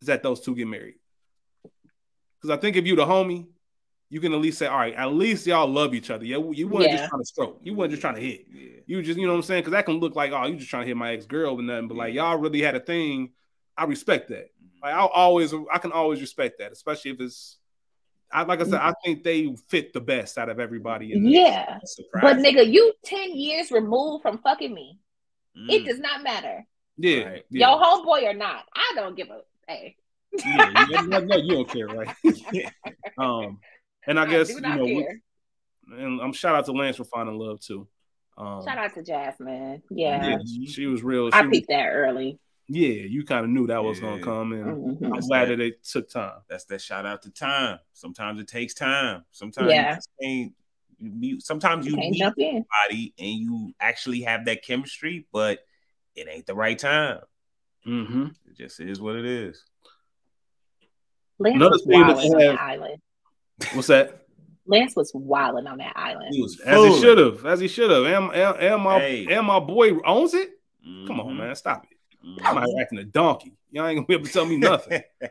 is that those two get married. Because I think if you the homie, you can at least say, all right, at least y'all love each other. Yeah, you weren't yeah. just trying to stroke. You weren't just trying to hit. Yeah. You just, you know what I'm saying? Because that can look like, oh, you just trying to hit my ex girl but nothing. But like y'all really had a thing. I respect that. Mm-hmm. Like I'll always, I can always respect that, especially if it's I, like I said, I think they fit the best out of everybody. yeah, but nigga, you ten years removed from fucking me. Mm. It does not matter. Yeah, right. yeah. your homeboy or not, I don't give a hey. yeah, no, no, you don't care, right? yeah. um, and I, I guess you know, we, and I'm shout out to Lance for finding love too. Um, shout out to Jasmine. Yeah, yeah she was real. She I peeped that early yeah, you kind of knew that was gonna come, and mm-hmm. I'm glad that, that it took time. That's that shout out to time. Sometimes it takes time. Sometimes yeah. you meet, sometimes you, you meet somebody and you actually have that chemistry, but it ain't the right time. Mm-hmm. It just is what it is. Lance Another was wilding on that island. What's that? Lance was wilding on that island. He was as he should have, as he should have. And, and, and my hey. and my boy owns it. Mm-hmm. Come on, man, stop it. I'm not acting a donkey. Y'all ain't gonna be able to tell me nothing.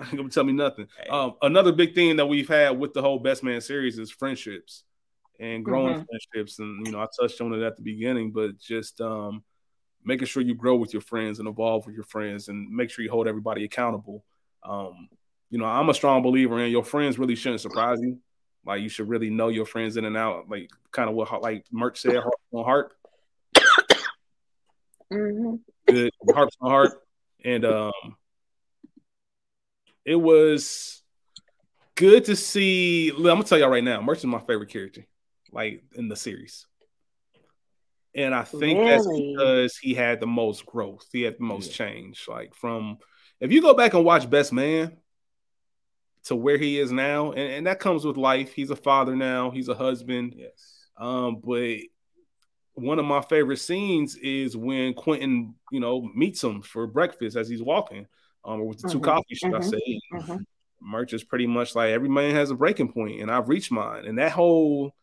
ain't gonna tell me nothing. Um, another big thing that we've had with the whole Best Man series is friendships and growing mm-hmm. friendships. And you know, I touched on it at the beginning, but just um, making sure you grow with your friends and evolve with your friends, and make sure you hold everybody accountable. Um, you know, I'm a strong believer in your friends really shouldn't surprise you. Like you should really know your friends in and out. Like kind of what like Murch said, heart on heart. Mm-hmm. Good heart to heart, and um, it was good to see. I'm gonna tell y'all right now, Murch is my favorite character, like in the series. And I think really? that's because he had the most growth. He had the most yeah. change. Like from if you go back and watch Best Man to where he is now, and, and that comes with life. He's a father now, he's a husband. Yes. Um, but one of my favorite scenes is when Quentin, you know, meets him for breakfast as he's walking, um, with the mm-hmm, 2 coffee should mm-hmm, I say. Mm-hmm. Murch is pretty much like every man has a breaking point, and I've reached mine. And that whole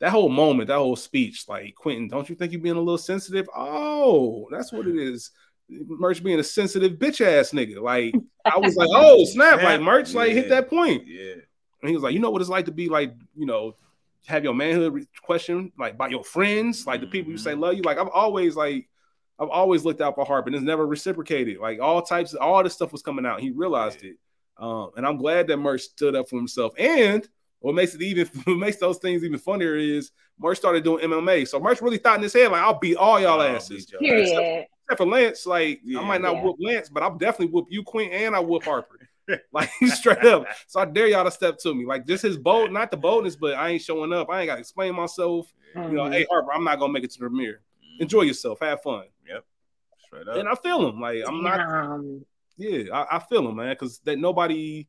that whole moment, that whole speech, like Quentin, don't you think you're being a little sensitive? Oh, that's what it is. Murch being a sensitive bitch ass nigga. Like I was like, oh snap, like Murch, yeah. like hit that point. Yeah. And he was like, you know what it's like to be like, you know, have your manhood questioned like by your friends, like the people you say mm-hmm. love you. Like I've always like I've always looked out for Harp and it's never reciprocated. Like all types of all this stuff was coming out. He realized yeah. it. Um, and I'm glad that Murch stood up for himself. And what makes it even what makes those things even funnier is Murch started doing MMA. So Murch really thought in his head, like, I'll beat all y'all asses. Period. Except, except for Lance, like yeah, I might not yeah. whoop Lance, but I'll definitely whoop you, Queen, and I whoop Harper. like straight up. So I dare y'all to step to me. Like just his bold, not the boldness, but I ain't showing up. I ain't gotta explain myself. Mm-hmm. You know, hey Harper, I'm not gonna make it to the premiere. Mm-hmm. Enjoy yourself, have fun. Yep. Straight up. And I feel him. Like I'm not. Yeah, I, I feel him, man. Because that nobody,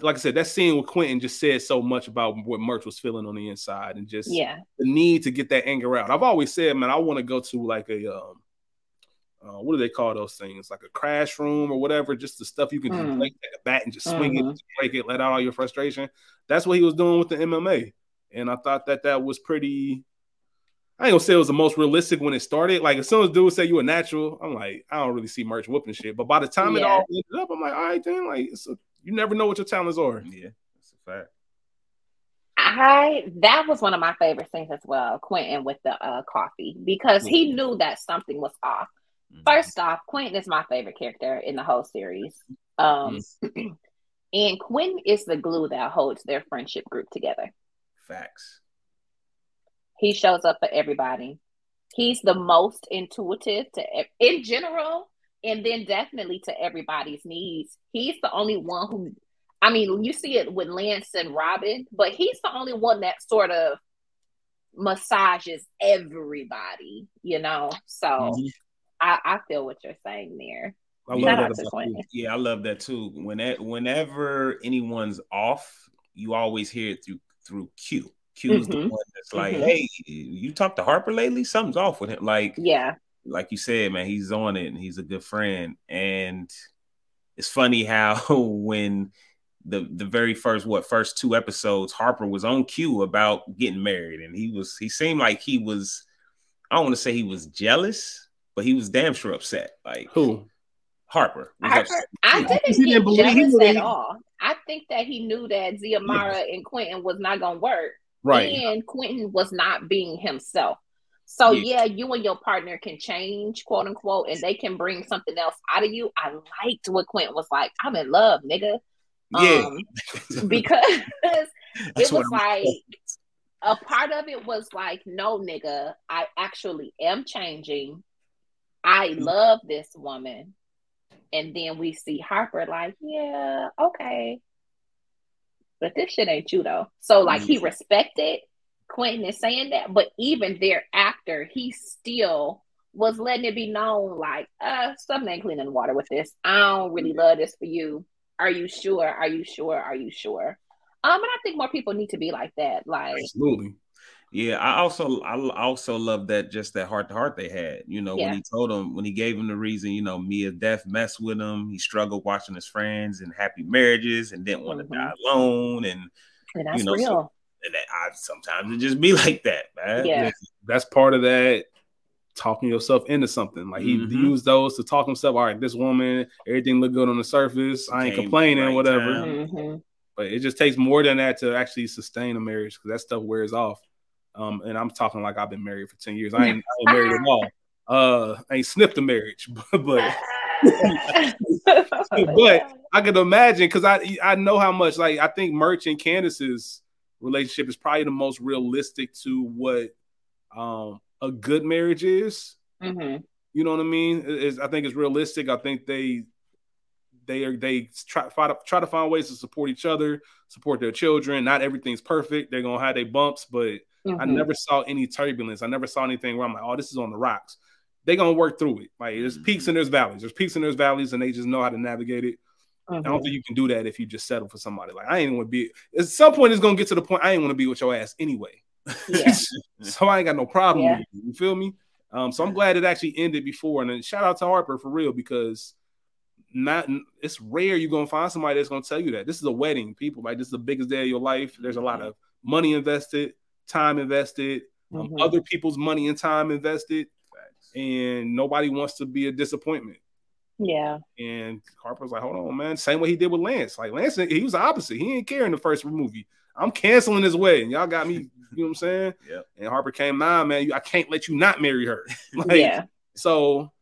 like I said, that scene with Quentin just said so much about what Murch was feeling on the inside, and just yeah, the need to get that anger out. I've always said, man, I want to go to like a um, uh, what do they call those things? Like a crash room or whatever, just the stuff you can mm. just like a bat and just swing mm-hmm. it, break it, let out all your frustration. That's what he was doing with the MMA, and I thought that that was pretty. I ain't gonna say it was the most realistic when it started. Like as soon as dudes say you a natural, I'm like, I don't really see Murch whooping shit. But by the time yeah. it all ended up, I'm like, all right, then, like, a, you never know what your talents are. Yeah, that's a fact. I that was one of my favorite things as well, Quentin with the uh, coffee because he knew that something was off. Mm-hmm. First off, Quentin is my favorite character in the whole series. Um, mm-hmm. and Quentin is the glue that holds their friendship group together. Facts. He shows up for everybody. He's the most intuitive to in general, and then definitely to everybody's needs. He's the only one who, I mean, you see it with Lance and Robyn, but he's the only one that sort of massages everybody, you know. So mm-hmm. I, I feel what you're saying there. I love that yeah, I love that too. When whenever anyone's off, you always hear it through through Q. Q's mm-hmm. the one that's like, mm-hmm. "Hey, you talked to Harper lately? Something's off with him." Like, yeah, like you said, man, he's on it and he's a good friend. And it's funny how when the the very first what first two episodes, Harper was on cue about getting married, and he was he seemed like he was I don't want to say he was jealous, but he was damn sure upset. Like who? Harper. Harper I didn't get jealous at all. I think that he knew that Xiomara yeah. and Quentin was not gonna work. Right. And Quentin was not being himself. So yeah. yeah. you and your partner can change, quote unquote, and they can bring something else out of you. I liked what Quentin was like. I'm in love, nigga. Yeah. Um, because it was like a part of it was like, no, nigga, I actually am changing. I mm. love this woman. And then we see Harper like, yeah, okay. But this shit ain't you though. So like he mm. respected Quentin is saying that, but even thereafter, he still was letting it be known like, uh, something ain't cleaning the water with this. I don't really love this for you. Are you sure? Are you sure? Are you sure? Um, and I think more people need to be like that. Like absolutely. Yeah, I also I also love that just that heart to heart they had. You know, yeah. when he told him when he gave him the reason, you know, Mia Death messed with him. He struggled watching his friends and happy marriages and didn't want mm-hmm. to die alone. And, and that's you know, real. So, and that, I, sometimes it just be like that, man. Yeah, that's part of that talking yourself into something. Like he mm-hmm. used those to talk himself. All right, this woman, everything looked good on the surface. I ain't complaining, right whatever. Mm-hmm. But it just takes more than that to actually sustain a marriage because that stuff wears off. Um, and I'm talking like I've been married for 10 years. I ain't, I ain't married at all. Uh, I ain't sniffed a marriage, but but, but I could imagine because I I know how much like I think Murch and Candace's relationship is probably the most realistic to what um a good marriage is. Mm-hmm. You know what I mean? Is I think it's realistic. I think they they are they try, try to try to find ways to support each other, support their children. Not everything's perfect. They're gonna have their bumps, but Mm-hmm. I never saw any turbulence. I never saw anything where I'm like, oh, this is on the rocks. They're gonna work through it. Like there's peaks and there's valleys. There's peaks and there's valleys, and they just know how to navigate it. Mm-hmm. I don't mm-hmm. think you can do that if you just settle for somebody. Like I ain't want to be. At some point, it's gonna get to the point I ain't want to be with your ass anyway. Yeah. so I ain't got no problem. Yeah. You. you feel me? Um, so I'm glad it actually ended before. And then shout out to Harper for real because not it's rare you're gonna find somebody that's gonna tell you that. This is a wedding, people. Like this is the biggest day of your life. There's a lot of money invested time invested, um, mm-hmm. um, other people's money and time invested, and nobody wants to be a disappointment. Yeah. And Harper's like, hold on, man. Same way he did with Lance. Like Lance, he was the opposite. He didn't care in the first movie. I'm canceling his wedding. Y'all got me. You know what I'm saying? Yeah. And Harper came, nah, man. I can't let you not marry her. like, yeah. So,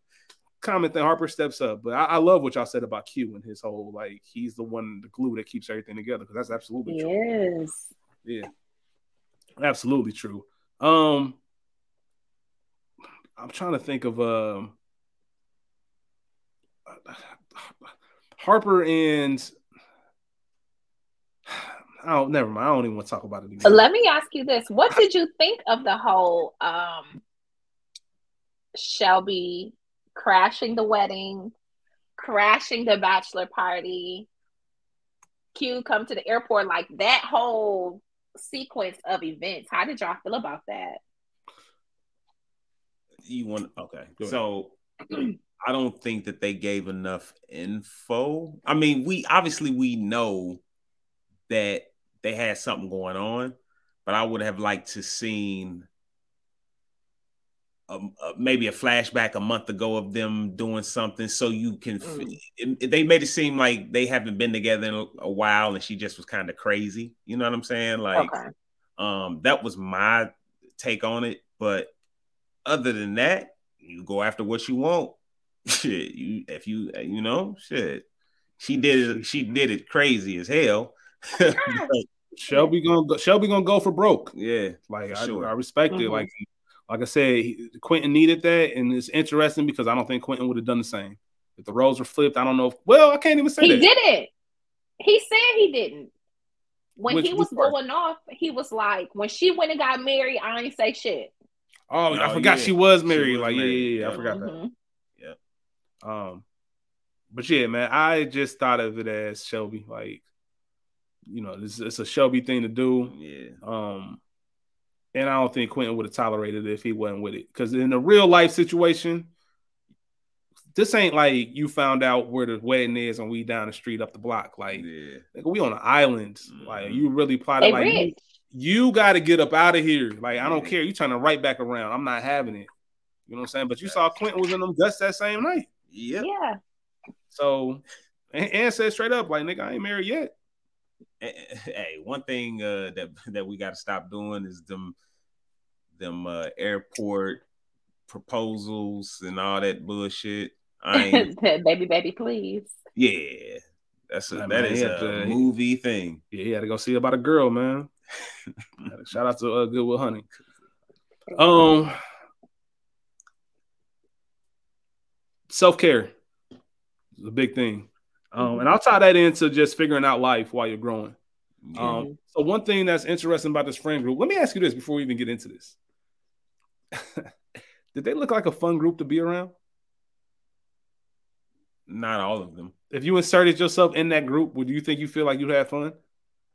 comment that Harper steps up. But I, I, love what y'all said about Q and his whole like he's the one, the glue that keeps everything together. Because that's absolutely he true. Is. Yeah. Absolutely true. Um, I'm trying to think of um Harper and oh, never mind. I don't even want to talk about it anymore. Let me ask you this: What did you think of the whole um Shelby crashing the wedding, crashing the bachelor party, Q come to the airport, like that whole sequence of events. How did y'all feel about that? You want okay. So I don't think that they gave enough info. I mean, we obviously we know that they had something going on, but I would have liked to seen a, a, maybe a flashback a month ago of them doing something so you can mm. it, they made it seem like they haven't been together in a, a while and she just was kind of crazy you know what i'm saying like okay. um that was my take on it but other than that you go after what you want shit you if you you know shit she did it she did it crazy as hell Shelby gonna go, Shelby gonna go for broke. Yeah, like I, sure. I, respect mm-hmm. it. Like like I said, he, Quentin needed that, and it's interesting because I don't think Quentin would have done the same if the roles were flipped. I don't know. If, well, I can't even say he that. did it. He said he didn't. When Which, he was going off, he was like, when she went and got married, I ain't say shit. Oh, I forgot yeah. she was married. She was like, married. Yeah, yeah, yeah, I forgot mm-hmm. that. Yeah. Um, but yeah, man, I just thought of it as Shelby. Like, you know, this it's a Shelby thing to do. Yeah. Um, and I don't think Quentin would have tolerated it if he wasn't with it. Because in a real life situation, this ain't like you found out where the wedding is and we down the street up the block. Like, yeah. like we on an island. Mm-hmm. Like you really plotted. like you, you got to get up out of here. Like I don't care. You turning right back around. I'm not having it. You know what I'm saying? But you saw Quentin was in them guts that same night. Yep. Yeah. So and, and said straight up, like nigga, I ain't married yet. Hey, one thing uh, that that we got to stop doing is them them uh, airport proposals and all that bullshit. I ain't baby, baby, please. Yeah, that's a, that is a to, movie thing. Yeah, he had to go see about a girl, man. Shout out to uh, Good Will Hunting. Um, self care is a big thing, um, mm-hmm. and I'll tie that into just figuring out life while you're growing. Mm-hmm. Um, so one thing that's interesting about this friend group. Let me ask you this before we even get into this. did they look like a fun group to be around? Not all of them. If you inserted yourself in that group, would you think you feel like you had fun?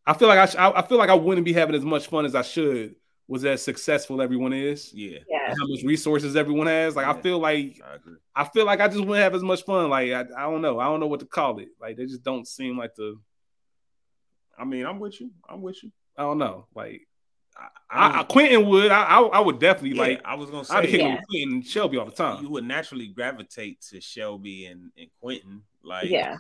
I feel like I, sh- I feel like I wouldn't be having as much fun as I should. Was as successful everyone is? Yeah. yeah. How much resources everyone has? Like yeah. I feel like I, I, feel like I just wouldn't have as much fun. Like I, I don't know. I don't know what to call it. Like they just don't seem like the. I mean, I'm with you. I'm with you. I don't know. Like I, I, Quentin would. I, I, I would definitely yeah, like. I was gonna say. I'd hit yeah. Quentin and Shelby all the time. You would naturally gravitate to Shelby and, and Quentin. Like, yeah.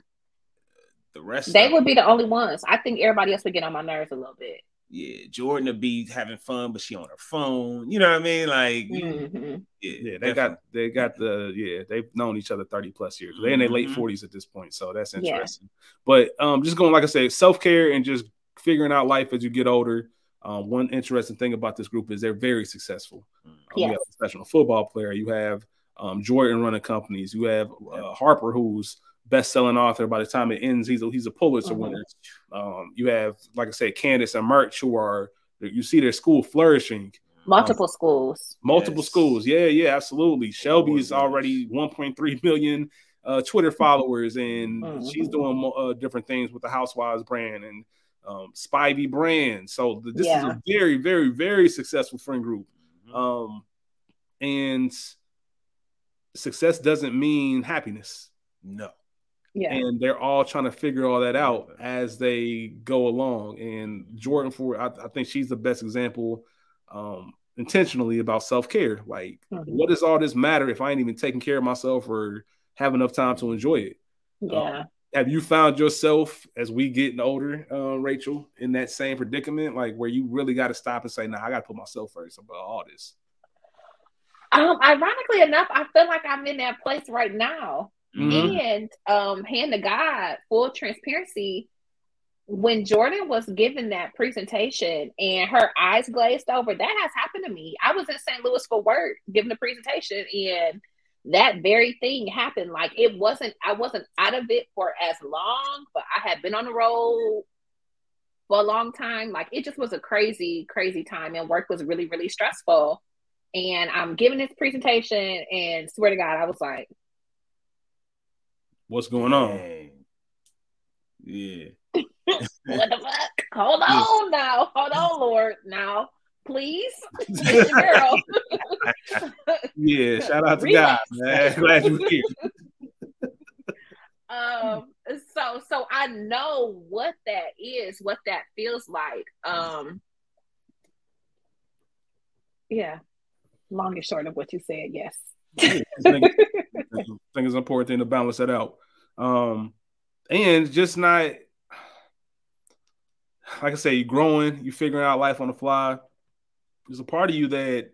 The rest, they would be the only ones. I think everybody else would get on my nerves a little bit. Yeah, Jordan would be having fun, but she on her phone. You know what I mean? Like, mm-hmm. yeah, yeah, they definitely. got they got the yeah they've known each other thirty plus years. They're in their late mm-hmm. forties at this point, so that's interesting. Yeah. But um, just going like I say, self care and just figuring out life as you get older. Um, one interesting thing about this group is they're very successful. Um, yes. You have a professional football player. You have um, Jordan running companies. You have uh, Harper, who's best-selling author. By the time it ends, he's a, he's a Pulitzer mm-hmm. winner. Um, you have, like I said, Candace and Murch, who are you see their school flourishing. Multiple um, schools. Multiple yes. schools. Yeah, yeah, absolutely. Shelby is already 1.3 million uh, Twitter followers, and mm-hmm. she's doing uh, different things with the Housewives brand and um, Spivey brand. So the, this yeah. is a very, very, very successful friend group. Mm-hmm. Um, and success doesn't mean happiness. No. Yeah. And they're all trying to figure all that out as they go along. And Jordan Ford, I, I think she's the best example um, intentionally about self care. Like, mm-hmm. what does all this matter if I ain't even taking care of myself or have enough time to enjoy it? Yeah. Um, have you found yourself as we getting older, uh, Rachel, in that same predicament, like where you really got to stop and say, "Nah, I got to put myself first about all this." Um, ironically enough, I feel like I'm in that place right now. Mm-hmm. And um, hand to God, full transparency. When Jordan was given that presentation and her eyes glazed over, that has happened to me. I was in St. Louis for work, giving a presentation, and that very thing happened. Like it wasn't, I wasn't out of it for as long, but I had been on the road for a long time. Like it just was a crazy, crazy time, and work was really, really stressful. And I'm giving this presentation, and swear to God, I was like, What's going on? Yeah. what the fuck? Hold on now. Hold on, Lord. Now, please. It's your girl. Yeah, shout out to Relax. God, man. Glad you here. um so so I know what that is, what that feels like. Um yeah. Long and short of what you said, yes. I think, I think it's an important thing to balance that out. Um, and just not like I say, you're growing, you're figuring out life on the fly. There's a part of you that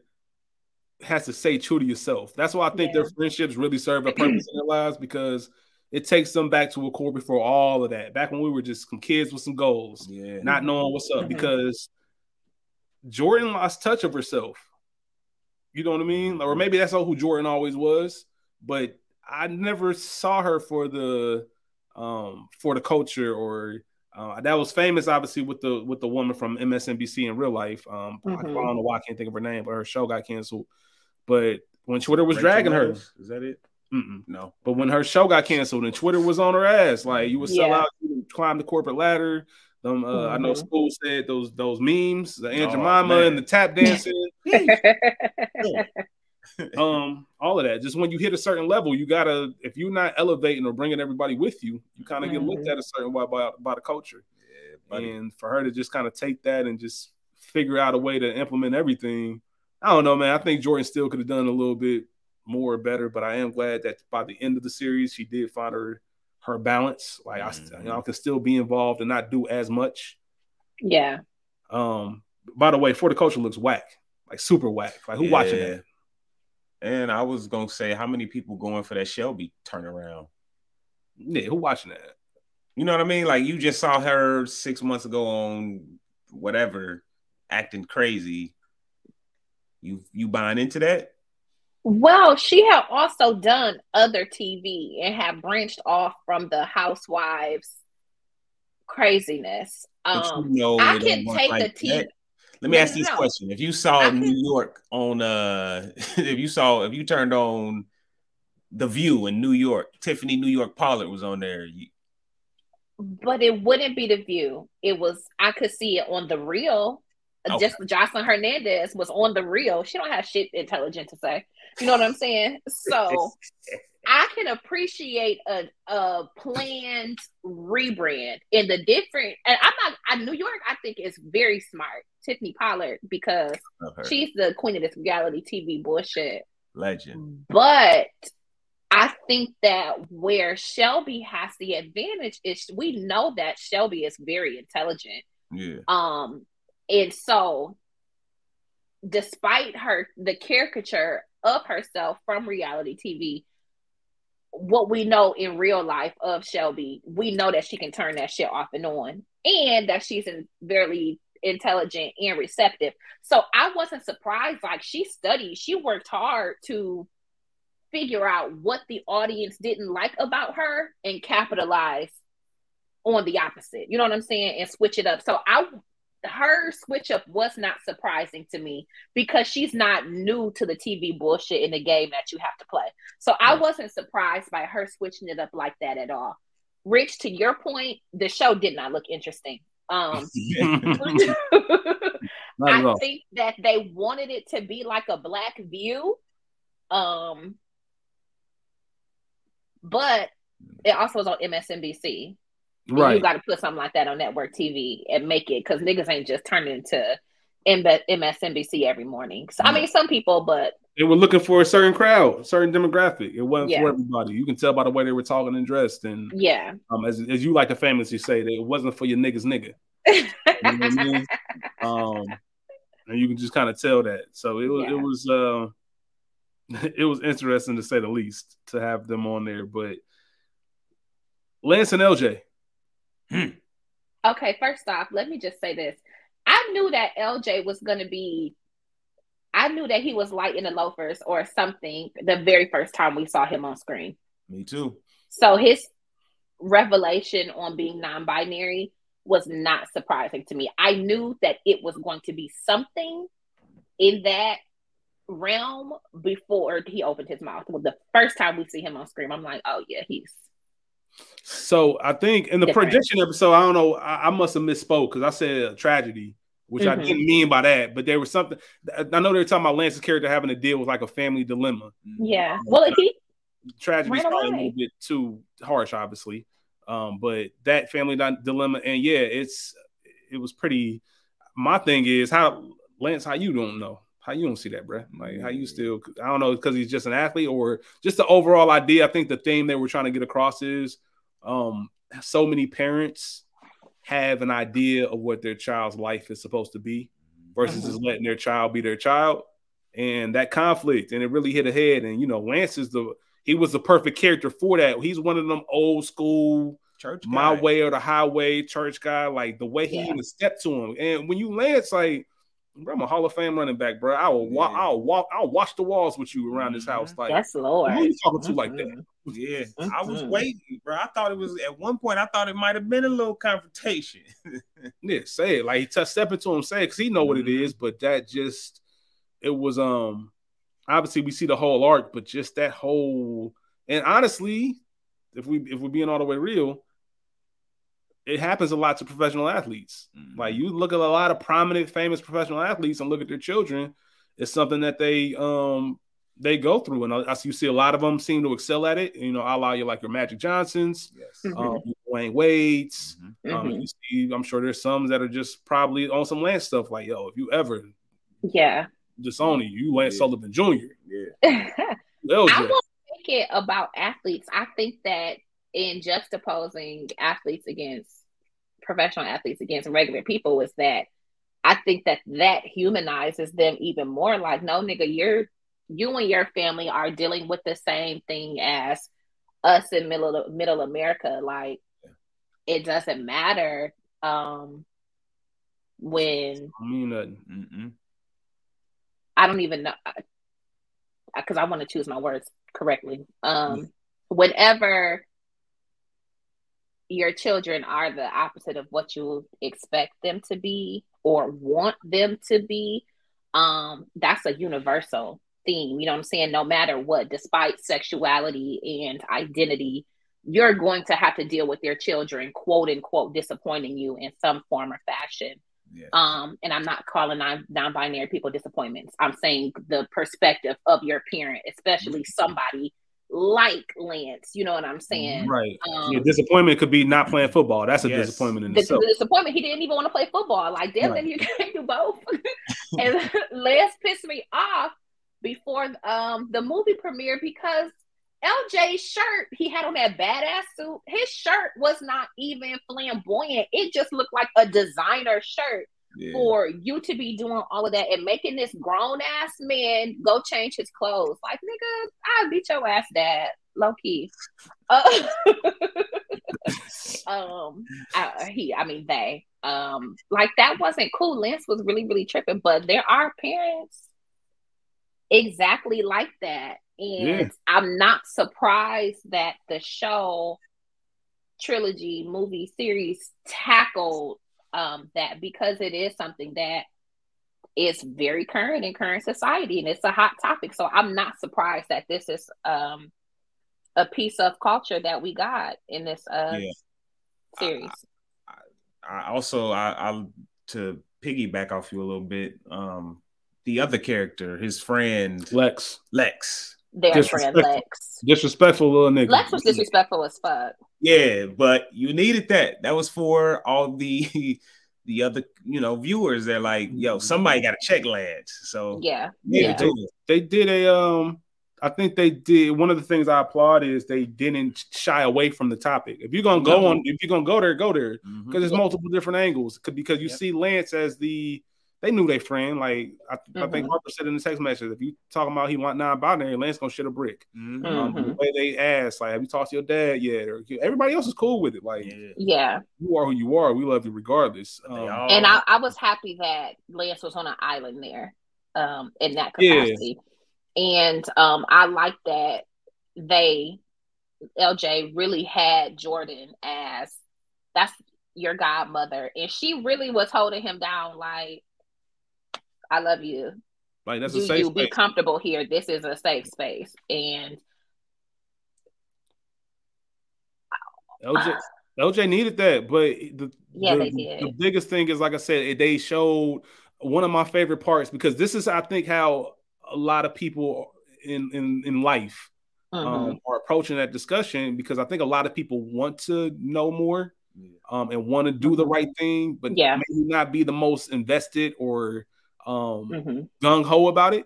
has to stay true to yourself. That's why I think Yeah. their friendships really serve a purpose in their lives because it takes them back to a core before all of that. Back when we were just some kids with some goals, Yeah. not knowing what's up Mhm. because Jordan lost touch of herself. You know what I mean? Or maybe that's all who Jordan always was, but I never saw her for the um for the culture or uh, that was famous obviously with the with the woman from MSNBC in real life. Um I, I don't know why I can't think of her name, but her show got canceled. But when Twitter was Rachel dragging her, Is that it? mm-mm. No. But when her show got canceled and Twitter was on her ass, like you would sell Yeah. out, you would climb the corporate ladder. Them, uh, I know Mhm. school said those those memes, the Aunt Oh, Jemima man. and the tap dancing, um, all of that. Just when you hit a certain level, you gotta if you're not elevating or bringing everybody with you, you kind of get looked Mhm. at a certain way by by the culture. Yeah. And for her to just kind of take that and just figure out a way to implement everything, I don't know, man. I think Jordan still could have done a little bit more or better, but I am glad that by the end of the series, she did find her her balance. Like I, st- you know, I can still be involved and not do as much. yeah. Um, by the way, for the culture looks whack, like super whack. Like who watching that? And I was gonna say, how many people going for that Shelby turnaround? Yeah, who watching that? You know what I mean? Like you just saw her six months ago on whatever, acting crazy. You you buying into that? Well, she had also done other TV and had branched off from the housewives craziness. Um, you know I can take like the TV. Let me No, ask no, this no. question: If you saw I New can- York on, uh, if you saw, if you turned on The View in New York, Tiffany New York Pollard was on there. You, but it wouldn't be the view. It was I could see it on the real. Okay. Just Joseline Hernandez was on the real. She don't have shit intelligent to say. You know what I'm saying? So I can appreciate a a planned rebrand in the different. And I'm not. I, New York, I think is very smart. Tiffany Pollard because she's the queen of this reality TV bullshit. legend. But I think that where Shelby has the advantage is we know that Shelby is very intelligent. Yeah, Um, and so despite her the caricature of herself from reality TV, what we know in real life of Shelby, we know that she can turn that shit off and on, and that she's in very intelligent and receptive. So I wasn't surprised. Like she studied, she worked hard to figure out what the audience didn't like about her and capitalize on the opposite. You know what I'm saying? And switch it up. So I her switch up was not surprising to me because she's not new to the TV bullshit in the game that you have to play. So I wasn't surprised by her switching it up like that at all. Rich, to your point, the show did not look interesting. Um I think that they wanted it to be like a black view. Um but it also was on MSNBC. And You got to put something like that on network TV and make it because niggas ain't just turning into M- MSNBC every morning. So, I mean, some people, but They were looking for a certain crowd, a certain demographic. It wasn't Yeah. for everybody. You can tell by the way they were talking and dressed. And yeah. um, as, as you like to famously say, that it wasn't for your niggas nigga. You know I mean? um, and you can just kind of tell that. So it was Yeah. it was uh, it was interesting to say the least to have them on there. But Lance and LJ, Hmm. Okay, first off, let me just say this. I knew that LJ was going to be, I knew that he was light in the loafers or something the very first time we saw him on screen. me too. So his revelation on being non binary was not surprising to me. I knew that it was going to be something in that realm before he opened his mouth. Well, the first time we see him on screen, I'm like, oh, yeah, he's So I think in the Different. prediction episode, I don't know, I, I must have misspoke because I said tragedy, which I Mhm. didn't mean by that, but there was something. I know they were talking about Lance's character having to deal with like a family dilemma. Yeah. Well, he Tragedy is Right probably a little bit too harsh, obviously. Um, but that family dilemma, and yeah, it's it was pretty. My thing is how Lance, how you don't know, how you don't see that, bruh? Like how you still, I don't know, because he's just an athlete or just the overall idea. I think the theme they were trying to get across is, um, so many parents have an idea of what their child's life is supposed to be versus just letting their child be their child. And that conflict and it really hit ahead. And you know lance is the he was the perfect character for that. He's one of them old school Church my way or the highway church guy. Like the way he Yeah. even stepped to him. And when you lance like bro, I'm a Hall of Fame running back, bro. I will walk. Yeah. I'll walk. I'll watch the walls with you around this house. Like, that's Lord. who you talking to like that? Yeah, I was waiting, bro. I thought it was at one point. I thought it might have been a little confrontation. Yeah, say it. Like he t- step into him, say it, because he know what it Mhm. But that just, it was um, obviously we see the whole arc, but just that whole, and honestly, if we if we're being all the way real, it happens a lot to professional athletes. Mm-hmm. Like you look at a lot of prominent, famous professional athletes and look at their children, it's something that they um they go through, and I, you see a lot of them seem to excel at it. You know, I allow you like your Magic Johnsons, yes. Mhm. um, Dwyane Wade's. Mhm. Um, you see, I'm sure there's some that are just probably on some land stuff. Like, yo, if you ever Yeah. disown you, you Lance Yeah. Sullivan Jr. Yeah. I LJ. will think it about athletes. I think that in juxtaposing athletes against professional athletes against regular people is that I think that that humanizes them even more. Like, no, nigga, you're you and your family are dealing with the same thing as us in middle middle America. Like, it doesn't matter um when I mean nothing. Mm-mm. I don't even know because I want to choose my words correctly. Um, whenever your children are the opposite of what you expect them to be or want them to be, um, that's a universal theme. You know what I'm saying? No matter what, despite sexuality and identity, you're going to have to deal with your children, quote unquote, disappointing you in some form or fashion. Yeah. Um, and I'm not calling non non-binary people disappointments. I'm saying the perspective of your parent, especially somebody like Lance. You know what I'm saying? Right. Um, yeah, disappointment could be not playing football. That's a Yes. disappointment in the, itself. the disappointment, he didn't even want to play football. Like, damn, Right. you can't do both. and Lance pissed me off before um the movie premiere because LJ's shirt, he had on that badass suit. His shirt was not even flamboyant. It just looked like a designer shirt Yeah. for you to be doing all of that and making this grown ass man go change his clothes. Like, nigga, I'll beat your ass, dad. Low key. Uh, um, I, he, I mean, they, um, like that wasn't cool. Lance was really, really tripping, but there are parents exactly like that. And Yeah. I'm not surprised that the show trilogy movie series tackled um, that because it is something that is very current in current society and it's a hot topic. So I'm not surprised that this is um, a piece of culture that we got in this uh, Yeah. series. I also I, I to piggyback off you a little bit. Um, the other character, his friend Lex. Lex. Their friend disrespectful. Lex. Disrespectful little nigga. Lex was disrespectful as fuck. Yeah, but you needed that. That was for all the the other you know viewers. They're like, yo, somebody got to check Lance. So Yeah. yeah, Yeah. too. they did a um I think they did one of the things I applaud is they didn't shy away from the topic. If you're gonna go No. on, if you're gonna go there, go there because there's multiple different angles. Could- Because you Yep. see Lance as the they knew they friend. Like I, I think Mhm. Harper said in the text message, if you talking about he want non-binary, Lance gonna shit a brick. Mhm. Um, the way they ask, like, have you talked to your dad yet? Or everybody else is cool with it. Like Yeah. Yeah. you are who you are. We love you regardless. Um, all- And I, I was happy that Lance was on an island there um, in that Yeah. capacity. And um, I like that they, LJ, really had Jordan as that's your godmother. And she really was holding him down like, I love you. like that's Do a safe you be comfortable here? This is a safe space. And LJ, LJ needed that, but the Yeah, the, they did. the biggest thing is like I said, they showed one of my favorite parts because this is I think how a lot of people in in in life Mhm. um, are approaching that discussion because I think a lot of people want to know more um, and want to do the Mhm. right thing, but Yeah. maybe not be the most invested or um, Mhm. gung ho about it.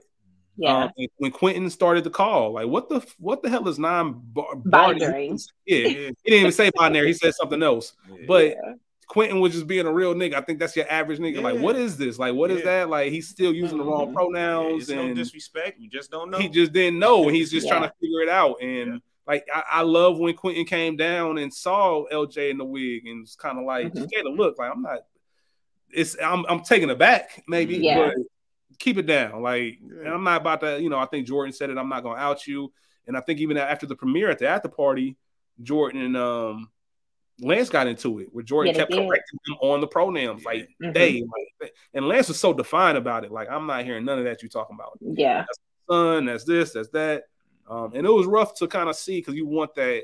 Yeah. Um, when Quentin started the call, like what the what the hell is non bar- Binary. Yeah, Yeah. he didn't even say binary. He said something else. Yeah. But Yeah. Quentin was just being a real nigga. I think that's your average nigga. Like, what is this? Like, what is Yeah. that? Like, he's still using the wrong Mhm. Yeah, pronouns, it's no and disrespect. You just don't know. he just didn't know, and he's just Yeah. trying to figure it out. And Yeah. like, I, I love when Quentin came down and saw LJ in the wig, and was kind of like, Mhm. just gave a look. Like, I'm not. It's I'm I'm taking it back, maybe, Yeah. but keep it down. Like, Yeah. and I'm not about to. You know, I think Jordan said it. I'm not gonna out you, and I think even after the premiere at the after party, Jordan and um. Lance got into it where Jordan Yeah, kept correcting him on the pronouns, like Mhm. they, like, and Lance was so defined about it. Like, I'm not hearing none of that you talking about Yeah. son, that's this, that's that. Um, and it was rough to kind of see because you want that,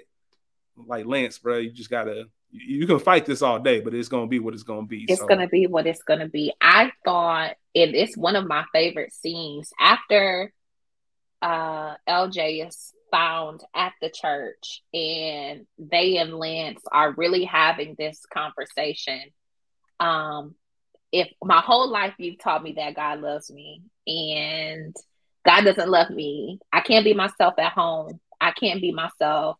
like Lance, bro. You just gotta, you, can fight this all day, but it's gonna be what it's gonna be. It's So, gonna be what it's gonna be. I thought and it is one of my favorite scenes after uh LJ is found at the church and they and Lance are really having this conversation. Um if my whole life you've taught me that God loves me and God doesn't love me. I can't be myself at home. I can't be myself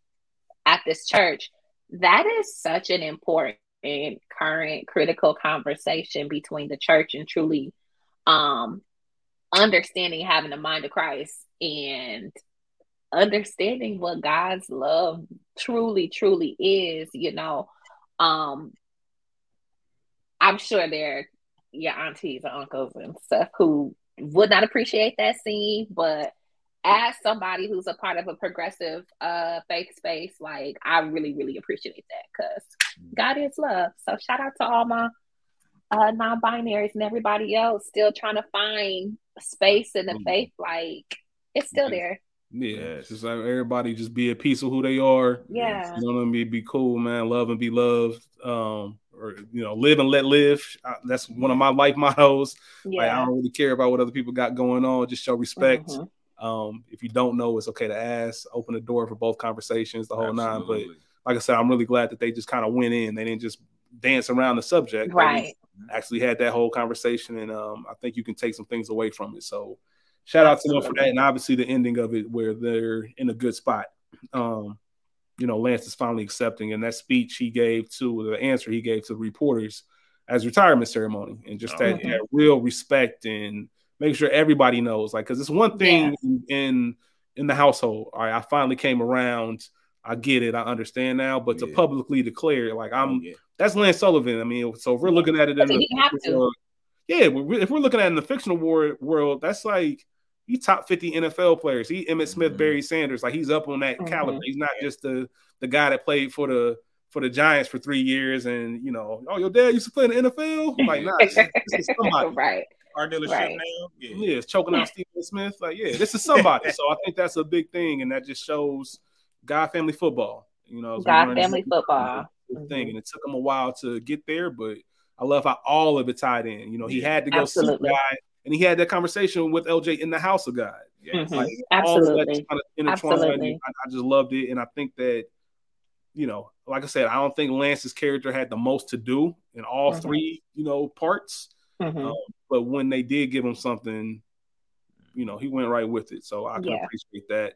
at this church. That is such an important current critical conversation between the church and truly um understanding having the mind of Christ and understanding what God's love truly truly is, you know. Um I'm sure there are your aunties and uncles and stuff who would not appreciate that scene, but as somebody who's a part of a progressive uh faith space, like I really, really appreciate that because God is love. So shout out to all my uh non-binaries and everybody else still trying to find space in the Mhm. faith. Like it's still there. yeah, it's just like everybody just be at peace with who they are. Yeah. You know what I mean? Be cool, man. Love and be loved. Um, or you know, live and let live. Uh, That's one of my life mottos. Like, I don't really care about what other people got going on. Just show respect. Mhm. Um, if you don't know, it's okay to ask. Open the door for both conversations, the whole nine. But like I said, I'm really glad that they just kind of went in. They didn't just dance around the subject. Right. Actually had that whole conversation, and um, I think you can take some things away from it. So, shout out to them for that, and obviously the ending of it where they're in a good spot. Um, you know, Lance is finally accepting, and that speech he gave to the answer he gave to the reporters as retirement ceremony, and just that, Mhm. that real respect and make sure everybody knows, like, because it's one thing in, in in the household. All right, I finally came around. I get it. I understand now. But to publicly declare, like, I'm yeah. that's Lance Sullivan. I mean, so if we're looking at it in But the have fictional to. world, yeah, if we're looking at it in the fictional war, world, that's like he top 50 NFL players. He Emmitt Smith, Mhm. Barry Sanders, like he's up on that Mhm. caliber. He's not Yeah. just the the guy that played for the for the Giants for three years and you know, oh your dad used to play in the NFL. Like, nah, this is, this is somebody. right. Car dealership Right. now. Yeah. Yeah, it's choking out Stephen Smith. Like, yeah, this is somebody. so I think that's a big thing, and that just shows God family football. You know, as God family football. thing, and it took him a while to get there, but I love how all of it tied in. You know, he had to go see. God, and he had that conversation with LJ in the house of God. Yes. Mhm. Like all of that Absolutely. kind of. Absolutely. I, I just loved it, and I think that you know, like I said, I don't think Lance's character had the most to do in all Mhm. three, you know, parts. Mhm. Um, but when they did give him something, you know, he went right with it. So I can Yeah. appreciate that.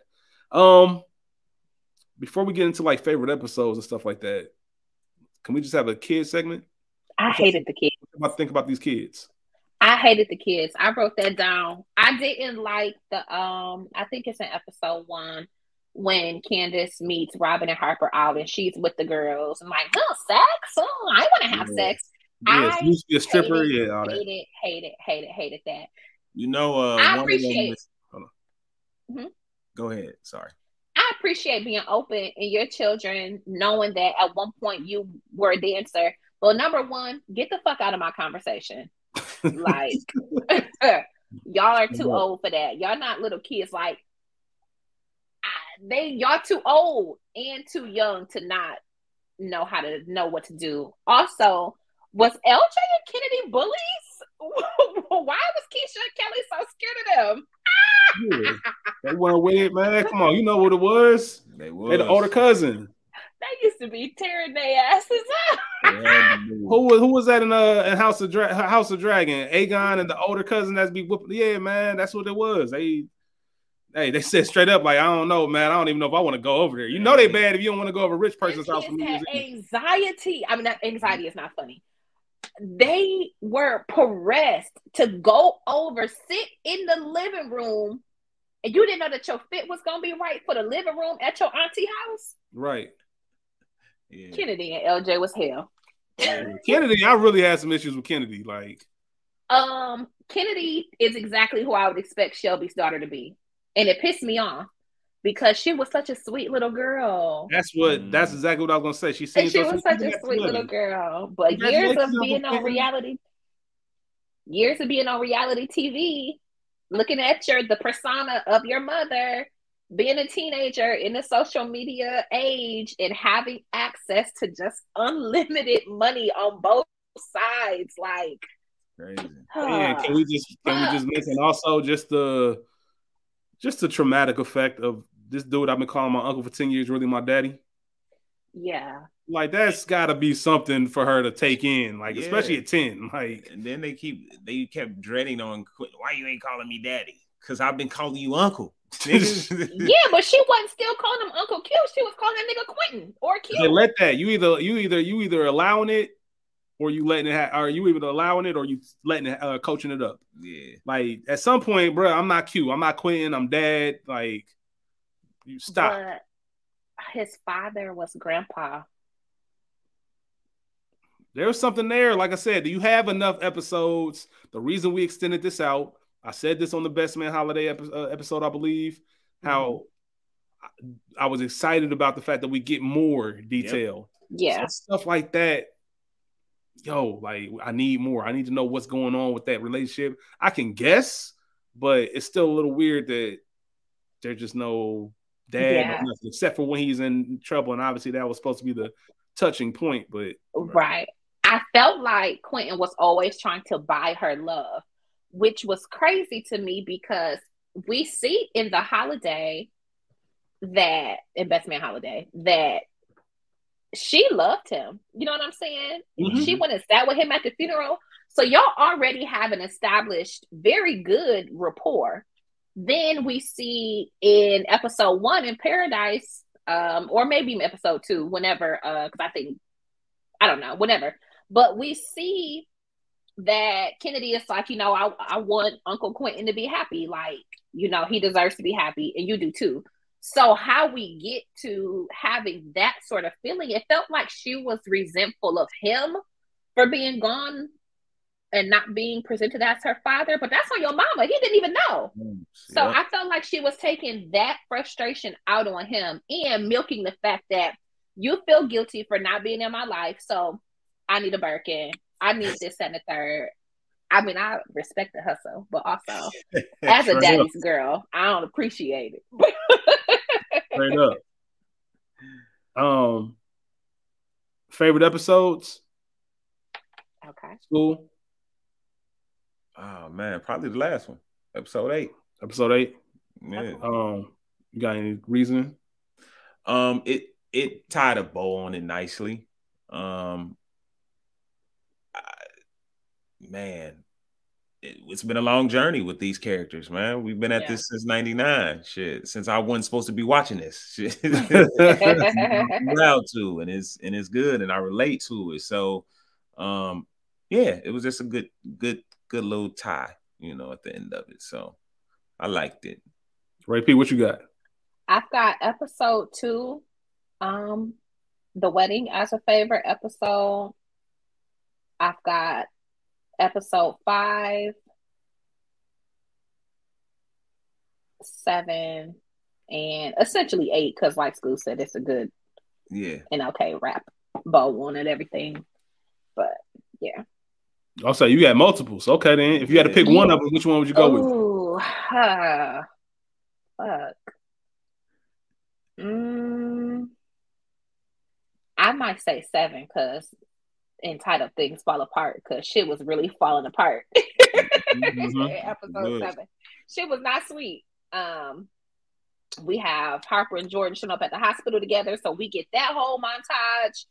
Um, before we get into like favorite episodes and stuff like that, can we just have a kid segment? I hated the kids. What about think about these kids? I hated the kids. I wrote that down. I didn't like the um. I think it's in episode one when Candace meets Robyn and Harper out, and she's with the girls. and like, oh, sex? Oh, I want to have Yeah. sex. Yes, I used to be a stripper, hated, yeah, all that. Hated, hated, hated, hated that. You know, uh, I appreciate-. Hold on. Mhm. Go ahead. Sorry. I appreciate being open and your children knowing that at one point you were a dancer. Well, number one, get the fuck out of my conversation. Like, y'all are too Yeah. old for that. Y'all not little kids. Like, I, they y'all too old and too young to not know how to know what to do. Also, was LJ and Kennedy bullies? Why was Keisha and Kelly so scared of them? Yeah. They weren't with it, man. Come on, you know what it was. They They the older cousin. They used to be tearing their asses up. They had to do it. Who was who was that in uh in House of Dra- House of Dragon? Aegon and the older cousin that's be whooping. Yeah, man, that's what it was. They hey, they said straight up like I don't know, man. I don't even know if I want to go over there. You know they bad if you don't want to go over a rich person's house for kids New had Year's Eve. anxiety. I mean, that anxiety is not funny. They were pressed to go over, sit in the living room, and you didn't know that your fit was gonna be right for the living room at your auntie house. Right. Yeah. Kennedy and LJ was hell. Kennedy, I really had some issues with Kennedy. Like, Um, Kennedy is exactly who I would expect Shelby's daughter to be, and it pissed me off because she was such a sweet little girl. that's what Mm. that's exactly what I was gonna say. She And seems she so was such a sweet little girl. But years of being on reality, years of being on reality TV, looking at your the persona of your mother, being a teenager in the social media age, and having access to just unlimited money on both sides, like Crazy. And can we just can we just mention also just the just the traumatic effect of this dude I've been calling my uncle for 10 years, really my daddy? yeah. Like that's gotta be something for her to take in, like Yeah. especially at 10. Like And then they keep they kept dreading on Quentin. Why you ain't calling me daddy? Because I've been calling you uncle. Yeah, but she wasn't still calling him Uncle Q. She was calling that nigga Quentin or Q. they let that you either you either you either allowing it or you letting it ha- or you either allowing it or you letting it uh, coaching it up. yeah. Like at some point, bro, I'm not cute. I'm not Quentin. I'm dad. Like you stop. But his father was grandpa. There's something there. Like I said, do you have enough episodes? The reason we extended this out, I said this on the Best Man Holiday uh, episode, I believe, how I, I was excited about the fact that we get more detail. Yeah. So stuff like that. Yo, like I need more. I need to know what's going on with that relationship. I can guess, but it's still a little weird that there's just no dad, Yeah. except for when he's in trouble. And obviously that was supposed to be the touching point, but Right. I felt like Quentin was always trying to buy her love, which was crazy to me because we see in the holiday that in Best Man Holiday that she loved him. You know what I'm saying? Mhm. She went and sat with him at the funeral. So y'all already have an established, very good rapport. Then we see in episode one in Paradise, um, or maybe episode two, whenever, uh, because I think I don't know, whatever. But we see that Kennedy is like, you know, I, I want Uncle Quentin to be happy. Like, you know, he deserves to be happy, and you do too. So, how we get to having that sort of feeling, it felt like she was resentful of him for being gone and not being presented as her father. But that's on your mama. He didn't even know. So Yep. I felt like she was taking that frustration out on him and milking the fact that you feel guilty for not being in my life. So I need a Birkin. I need this and the third. I mean, I respect the hustle, but also as a daddy's girl, I don't appreciate it. straight up. Um, favorite episodes? okay. School oh man, probably the last one, episode eight. episode eight. Yeah. Um, you got any reasoning? Um, it it tied a bow on it nicely. Um, I, man, it, it's been a long journey with these characters, man. We've been at Yeah. this since '99. Shit, since I wasn't supposed to be watching this. Shit. I'm proud to, and it's and it's good, and I relate to it. So, um, yeah, it was just a good, good, good little tie, you know, at the end of it. So, I liked it. Ray P, what you got? I've got episode two, um, the wedding as a favorite episode. I've got episode five, seven, and essentially eight, because like School said, it's a good Yeah, and okay wrap bow on it, everything. But yeah. I'll say you got multiples. Okay, then if you had to pick one of them, which one would you go with? Ooh, huh. fuck. Mm, I might say seven because entitled things fall apart because shit was really falling apart. mm-hmm. Episode seven, shit was not sweet. Um, we have Harper and Jordan showing up at the hospital together, so we get that whole montage.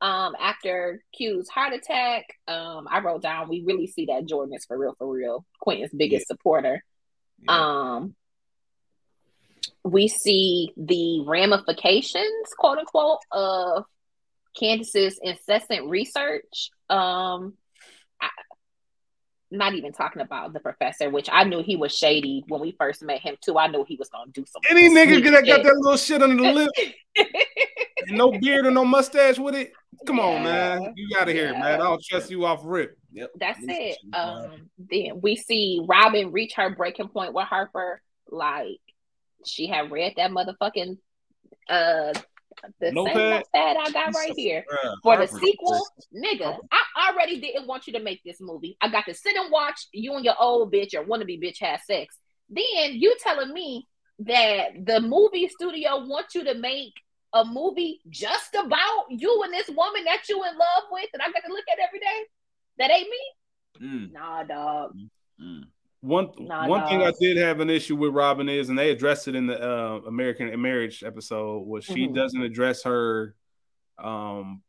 Um, after Q's heart attack, um, I wrote down we really see that Jordan is for real, for real, Quentin's biggest yeah. supporter. Yeah. Um, we see the ramifications, quote unquote, of Candace's incessant research. Um, not even talking about the professor, which I knew he was shady when we first met him too. I knew he was gonna do something. Any nigga that got that little shit under the lip, no beard or no mustache with it. Come yeah. on, man, you gotta hear yeah. it, man. I'll trust you off rip. Yep. That's it. Um, then we see Robyn reach her breaking point with Harper. Like she had read that motherfucking uh the Notepad? same notepad I got right here for the sequel, nigga. I already didn't want you to make this movie. I got to sit and watch you and your old bitch or wannabe bitch have sex. Then you telling me that the movie studio wants you to make a movie just about you and this woman that you in love with, and I got to look at every day. That ain't me. Mm. Nah, dog. Mm. One one thing I did have an issue with Robyn is, and they addressed it in the uh, American Marriage episode, was she mm-hmm. doesn't address her um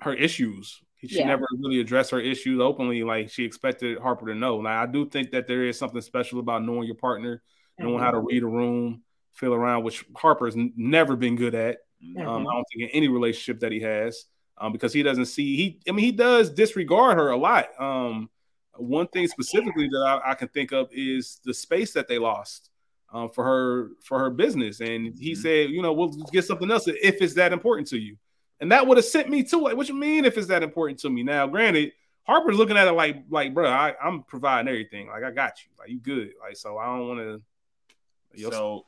her issues. She yeah. never really addressed her issues openly, like she expected Harper to know. Now I do think that there is something special about knowing your partner, mm-hmm. knowing how to mm-hmm. read a room, feel around, which Harper's n- never been good at. Mm-hmm. Um, I don't think in any relationship that he has, um, because he doesn't see he. I mean, he does disregard her a lot. Um, one thing specifically that I, I, can think of is the space that they lost um, for her for her business, and he mm-hmm. said, you know, we'll get something else if it's that important to you, and that would have sent me to it. What you mean if it's that important to me? Now, granted, Harper's looking at it like like, bro, I, am providing everything. Like I got you. Like you good. Like so, I don't want to. So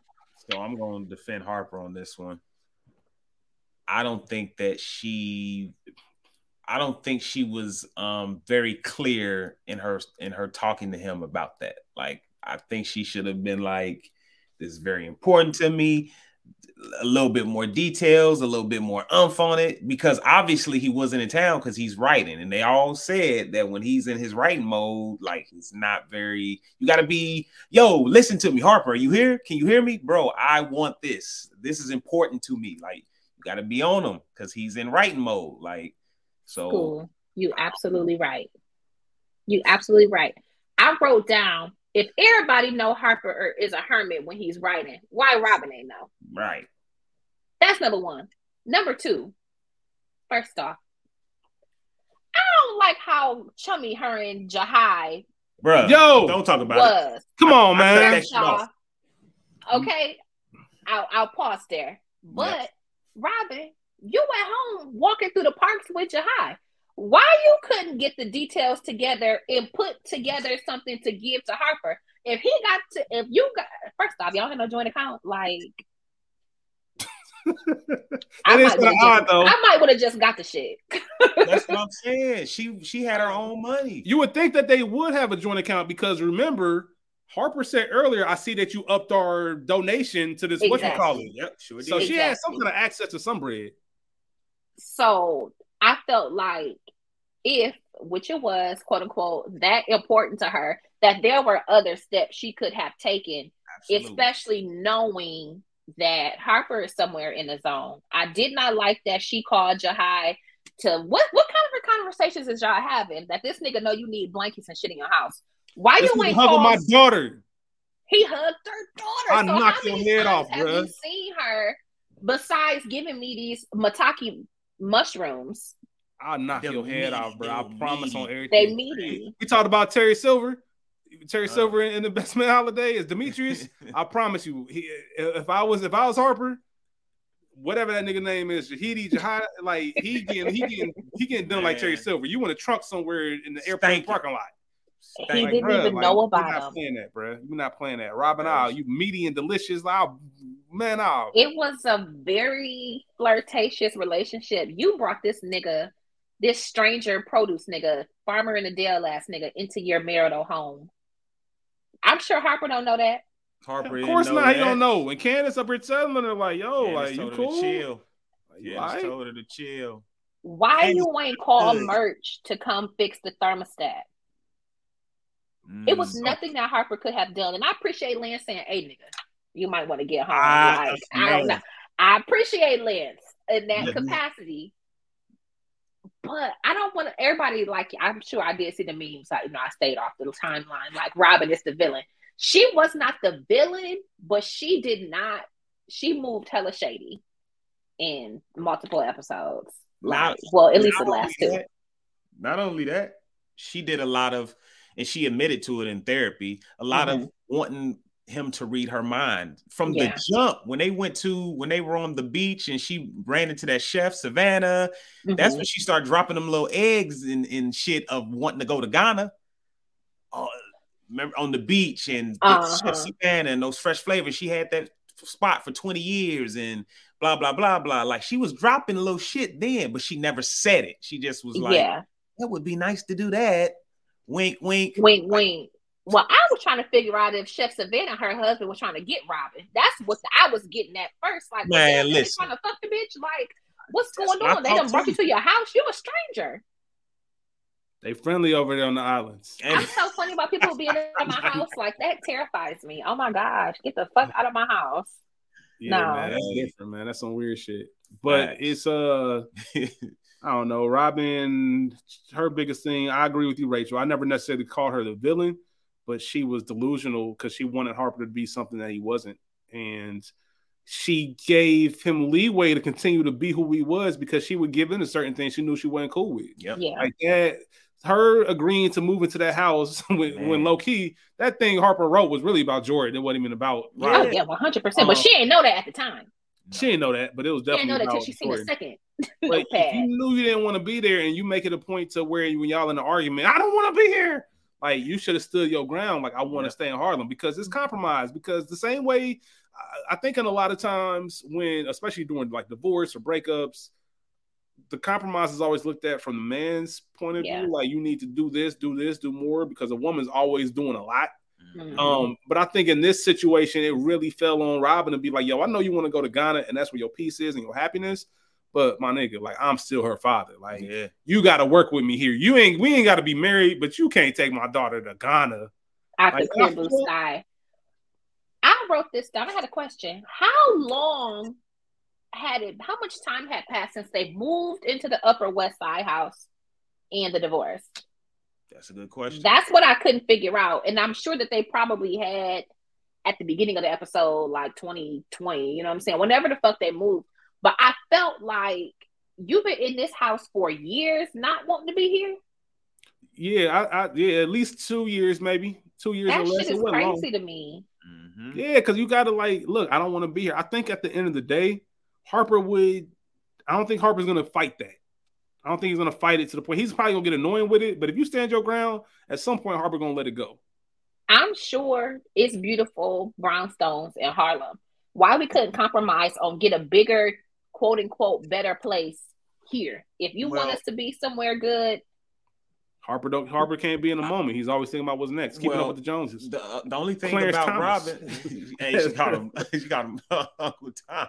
so I'm going to defend Harper on this one. I don't think that she I don't think she was um, very clear in her in her talking to him about that. Like I think she should have been like, "This is very important to me." A little bit more details, a little bit more umph on it, because obviously he wasn't in town because he's writing, and they all said that when he's in his writing mode, like he's not very. You got to be, yo, listen to me, Harper. Are you here? Can you hear me, bro? I want this. This is important to me. Like you got to be on him because he's in writing mode. Like so cool. You absolutely right. You absolutely right. I wrote down if everybody know Harper is a hermit when he's writing, why Robyn ain't know? Right. That's number one. Number two, first off, I don't like how chummy her and Jahai Bruh, yo, don't talk about was. it. Come on, man. okay, I'll, I'll pause there. But Robyn, you at home walking through the parks with your high. Why you couldn't get the details together and put together something to give to Harper? If he got to, if you got, first off, y'all have no joint account, like. I might, odd, just, I might would have just got the shit. That's what I'm saying. She she had her own money. You would think that they would have a joint account because remember, Harper said earlier, I see that you upped our donation to this exactly. what you call it. Yep, sure did. So exactly. she had some kind of access to some bread. So I felt like if, which it was, quote unquote, that important to her, that there were other steps she could have taken, Absolutely. especially knowing that Harper is somewhere in the zone. I did not like that she called Jahai to what what kind of conversations is y'all having that this nigga know you need blankets and shit in your house? Why this you ain't hugging my daughter? He hugged her daughter. I so knocked your head off, bro. Have you seen her besides giving me these Maitake mushrooms. I'll knock They're your head off, bro. I promise on everything. They meaty. We talked about Terry Silver. Terry uh, Silver in, the best man holiday is Demetrius. I promise you, he, if I was if I was Harper, whatever that nigga name is, Jahidi Jahad, like he getting he getting he getting done man. like Terry Silver. You want a trunk somewhere in the airport Stank parking lot. He like, didn't even like, know about we're not him. Playing that, bro. We're not playing that. Robyn, Al, you meaty and delicious. I'll, man, Al. It was a very flirtatious relationship. You brought this nigga, this stranger produce nigga, farmer in the Dale ass nigga, into your marital home. I'm sure Harper don't know that. Harper, of course not. That. He don't know. And Candace up here telling her like, "yo, Candace like you cool." Chill. Yeah, Why? told her to chill. Why And you ain't call good. Murch to come fix the thermostat? It was Mm. nothing that Harper could have done. And I appreciate Lance saying, hey, nigga, you might want to get home. Ah, like, I don't know. I appreciate Lance in that Yeah. capacity. But I don't want to, everybody, like, I'm sure I did see the memes. I, you know, I stayed off the timeline. Like, Robyn is the villain. She was not the villain, but she did not, she moved hella shady in multiple episodes. Like, well, at least the last two. that- Not only that, she did a lot of, and she admitted to it in therapy, a lot of wanting him to read her mind from Mm-hmm. Yeah. the jump when they went to when they were on the beach and she ran into that chef Savannah. That's Mhm. when she started dropping them little eggs and, and shit of wanting to go to Ghana. Oh, remember on the beach and Uh-huh. Chef Savannah and those fresh flavors. She had that spot for 20 years and blah blah blah blah. Like she was dropping a little shit then, but she never said it. She just was like, yeah. "It would be nice to do that." Wink, wink. Wink, wink. Well, I was trying to figure out if Chef Savannah, and her husband, was trying to get Robyn. That's what I was getting at first. Like, Man, Man, they listen. trying to fuck the bitch. Like, what's going what on? They thought done brought you to your house. You're a stranger. They friendly over there on the islands. And- I'm so funny about people being in my house. Like that terrifies me. Oh my gosh, get the fuck out of my house. Yeah, No. man, that's different, man. That's some weird shit. But Facts. it's uh, I don't know. Robyn, her biggest thing. I agree with you, Rachel. I never necessarily called her the villain, but she was delusional because she wanted Harper to be something that he wasn't, and she gave him leeway to continue to be who he was because she would give in to certain things she knew she wasn't cool with. yep. Yeah. Like that, her agreeing to move into that house when, Man. when low key that thing Harper wrote was really about Jordan. It wasn't even about Yeah. Oh yeah, one hundred percent. But she um, didn't know that at the time. She didn't know that, but it was definitely. She didn't definitely know that about till she seen the second But if you knew you didn't want to be there and you make it a point to where when y'all in an argument, I don't want to be here. Like you should have stood your ground. Like I want to Yeah. stay in Harlem because it's compromise. Because the same way, I- I think in a lot of times when, especially during like divorce or breakups, the compromise is always looked at from the man's point of Yeah. view. Like you need to do this, do this, do more because a woman's always doing a lot. Mhm. Um, but I think in this situation, it really fell on Robyn to be like, yo, I know you want to go to Ghana and that's where your peace is and your happiness. But my nigga, like I'm still her father. Like Yeah. you gotta work with me here. You ain't we ain't gotta be married, but you can't take my daughter to Ghana. After Like, clear I blue sky. I wrote this down. I had a question. How long had it? How much time had passed since they moved into the Upper West Side house and the divorce? That's a good question. That's what I couldn't figure out, and I'm sure that they probably had at the beginning of the episode, like 2020. You know what I'm saying? Whenever the fuck they moved, but I felt like you've been in this house for years, not wanting to be here. Yeah, I, I yeah, at least two years, maybe two years That or less. shit It is wasn't long. crazy to me. Mhm. Yeah, because you gotta like look, I don't want to be here. I think at the end of the day, Harper would I don't think Harper's gonna fight that. I don't think he's gonna fight it to the point he's probably gonna get annoying with it. But if you stand your ground, at some point Harper gonna let it go. I'm sure it's beautiful brownstones in Harlem. Why we couldn't compromise on get a bigger, quote unquote, better place here? If you want us to be somewhere good, Harper don't Harper can't be in the moment. He's always thinking about what's next. Keeping Well, up with the Joneses. The, uh, the only thing Clarence about Thomas. Robyn, hey, she got him, she got him, Uncle Tom.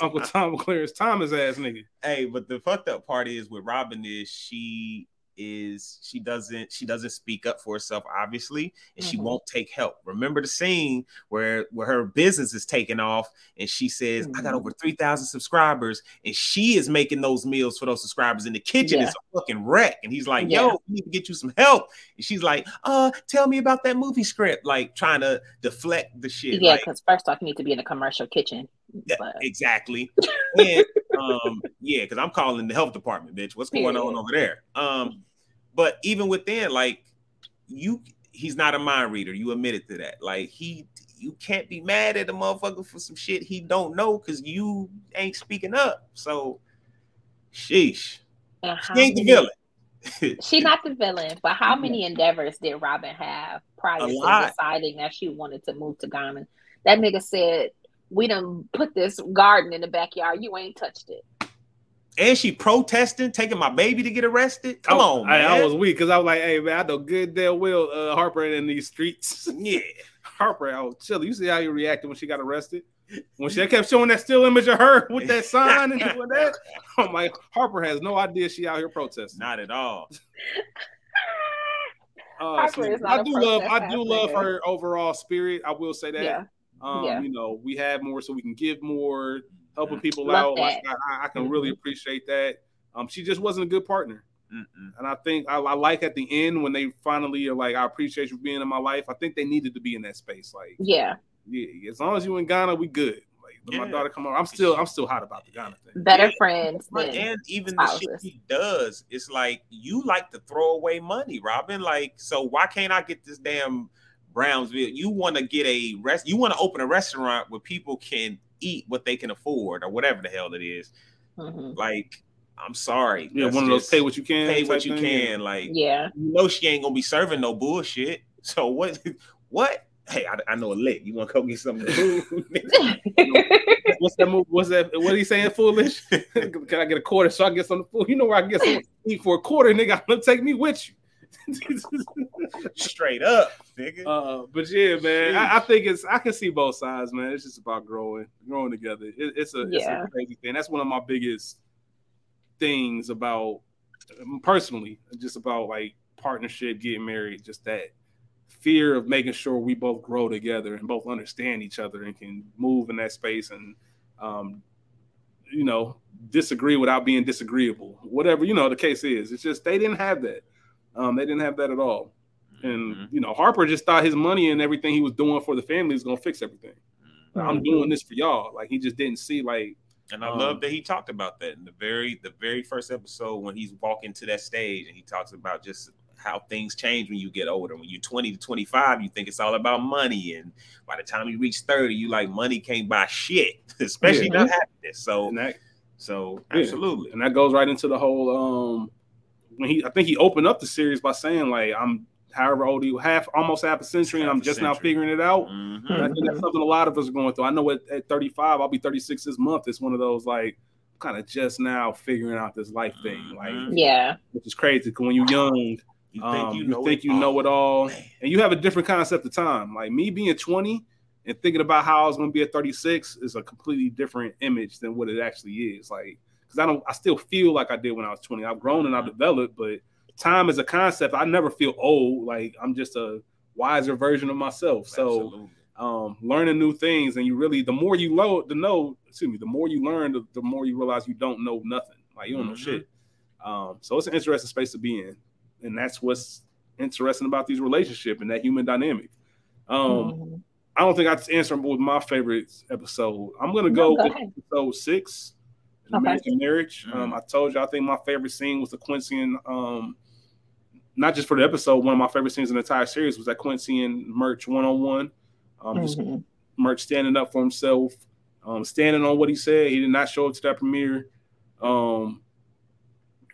Uncle Tom Clarence Thomas ass nigga. Hey, but the fucked up part is with Robyn is she is she doesn't she doesn't speak up for herself obviously and she Mhm. won't take help remember the scene where where her business is taking off and she says i got Mhm. over 3000 subscribers and she is making those meals for those subscribers in the kitchen Yeah. is a fucking wreck and he's like Yeah. yo we need to get you some help she's like uh tell me about that movie script like trying to deflect the shit yeah, like, because first off, you need to be in a commercial kitchen. yeah, But exactly. And um, yeah, because I'm calling the health department, bitch. What's going on over there? Um, but even within, like, you he's not a mind reader. You admitted to that. Like, he you can't be mad at a motherfucker for some shit he don't know because you ain't speaking up. So sheesh. She ain't the villain. She not the villain, but how many endeavors did Robyn have prior to deciding that she wanted to move to Ghana? That nigga said, "We done put this garden in the backyard. You ain't touched it." and she protesting, taking my baby to get arrested. Come Oh, on, I, man. I was weak because I was like, hey man, I know good damn well uh, Harper in these streets. yeah. Harper, I was chilling. You see how you reacted when she got arrested? When she kept showing that still image of her with that sign and doing that, I'm like, Harper has no idea she out here protesting. Not at all. Uh, so Harper is not I a do love, I do love nigga. her overall spirit. I will say that. Yeah. Um, Yeah. you know, we have more so we can give more, helping people Love out. Like. I, I can really Mhm. appreciate that. Um, she just wasn't a good partner. Mm-mm. And I think I, I like at the end when they finally are like, I appreciate you being in my life. I think they needed to be in that space. Like, Yeah. Yeah, as long as you in Ghana, we good. Like when my daughter come over, I'm still I'm still hot about the Ghana thing. Better Yeah. friends Right, than and even the shit he does, it's like you like to throw away money, Robyn. Like, so why can't I get this damn Brownsville? You want to get a rest? You want to open a restaurant where people can eat what they can afford, or whatever the hell it is. Mhm. Like, I'm sorry, Yeah, That's one of those pay what you can. pay what you thing. can. Like, Yeah. you know she ain't gonna be serving no bullshit. So what? What? Hey, I, I know a lick. You want to go get something to do? What's that move? What's that? What are you saying? Foolish? can I get a quarter so I can get some food? You know where I get some eat for a quarter, nigga. I'm gonna take me with you. Straight up, nigga. uh, but yeah, man, I, I think it's I can see both sides, man. It's just about growing, growing together. It, it's a it's a crazy thing. That's one of my biggest things about personally, just about like partnership, getting married, just that fear of making sure we both grow together and both understand each other and can move in that space and um you know disagree without being disagreeable. Whatever you know the case is. It's just they didn't have that. Um they didn't have that at all. And Mhm. you know harper just thought his money and everything he was doing for the family was gonna fix everything. Mhm. i'm doing this for y'all. Like he just didn't see like And I Um, love that he talked about that in the very the very first episode when he's walking to that stage and he talks about just how things change when you get older. When you're 20 to 25, you think it's all about money, and by the time you reach 30, you like money can't buy shit, especially Yeah. not happiness. So, that so Yeah. absolutely, and that goes right into the whole um when he I think he opened up the series by saying like I'm however old you half almost half a century and I'm a just now figuring it out. Mhm. And I think that's something a lot of us are going through. I know at, at 35, I'll be 36 this month. It's one of those like kind of just now figuring out this life thing, like Mhm. Yeah. which is crazy. 'cause when you're young, you think um, you you, know think it you know it all, Man. and you have a different concept of time. Like me being 20 and thinking about how I was going to be at 36 is a completely different image than what it actually is. Like because I don't, I still feel like I did when I was 20. I've grown and I've developed, but time as a concept, I never feel old. Like I'm just a wiser version of myself. So um, learning new things, and you really the more you know, the know, excuse me, the more you learn, the, the more you realize you don't know nothing. Like you don't know Mhm. shit. Um, so it's an interesting space to be in, and that's what's interesting about these relationships and that human dynamic. Um, Mhm. I don't think I just answered with my favorite episode. I'm gonna No, go go with ahead. episode six, Okay. American Marriage. Um, I told you I think my favorite scene was the Quincy and um, not just for the episode. One of my favorite scenes in the entire series was that Quincy and Murch one on one. Um, just Mhm. Murch standing up for himself, um, standing on what he said. He did not show up to that premiere. Um,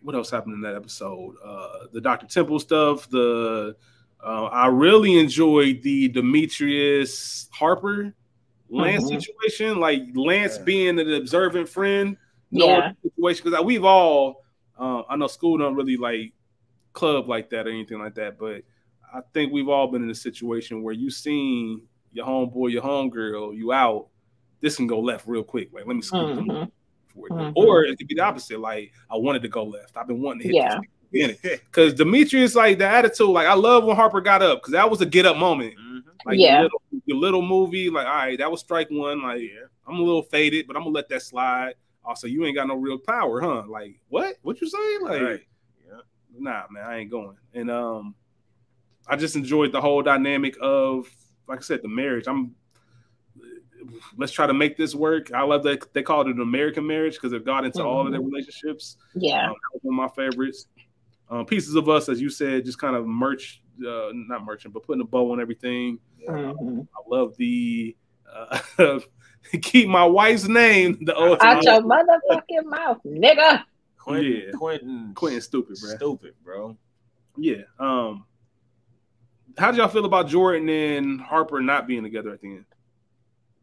what else happened in that episode? Uh, the Dr. Temple stuff. The uh, I really enjoyed the Demetrius Harper Lance Mhm. situation. Like Lance Yeah. being an observant friend, knowing Yeah. the situation because we've all. Uh, I know school don't really like club like that or anything like that, but I think we've all been in a situation where you seen your homeboy, your homegirl, you out. This can go left real quick. Like, let me scoop them Mhm. For it. Mhm. Or it could be the opposite. Like, I wanted to go left. I've been wanting to hit Yeah. this because Demetrius, like the attitude, like I love when Harper got up because that was a get up moment. Mhm. Like Yeah. your little, your little movie, like all right, that was strike one. Like Yeah. I'm a little faded, but I'm gonna let that slide. Also, you ain't got no real power, huh? Like what? What you say? Like Right. Yeah. nah, man, I ain't going. And um, I just enjoyed the whole dynamic of, like I said, the marriage. I'm let's try to make this work. I love that they called it an American marriage because it got into all of their relationships. Yeah. Um, that was one of my favorites. Um, Pieces of Us, as you said, just kind of merch, uh, not merchant, but putting a bow on everything. Mhm. I love the uh, keep my wife's name. The ultimate. Out your motherfucking mouth, nigga. Quentin, Yeah. Quentin, Quentin stupid, bro. stupid, bro. Yeah. Um, how did y'all feel about Jordan and Harper not being together at the end?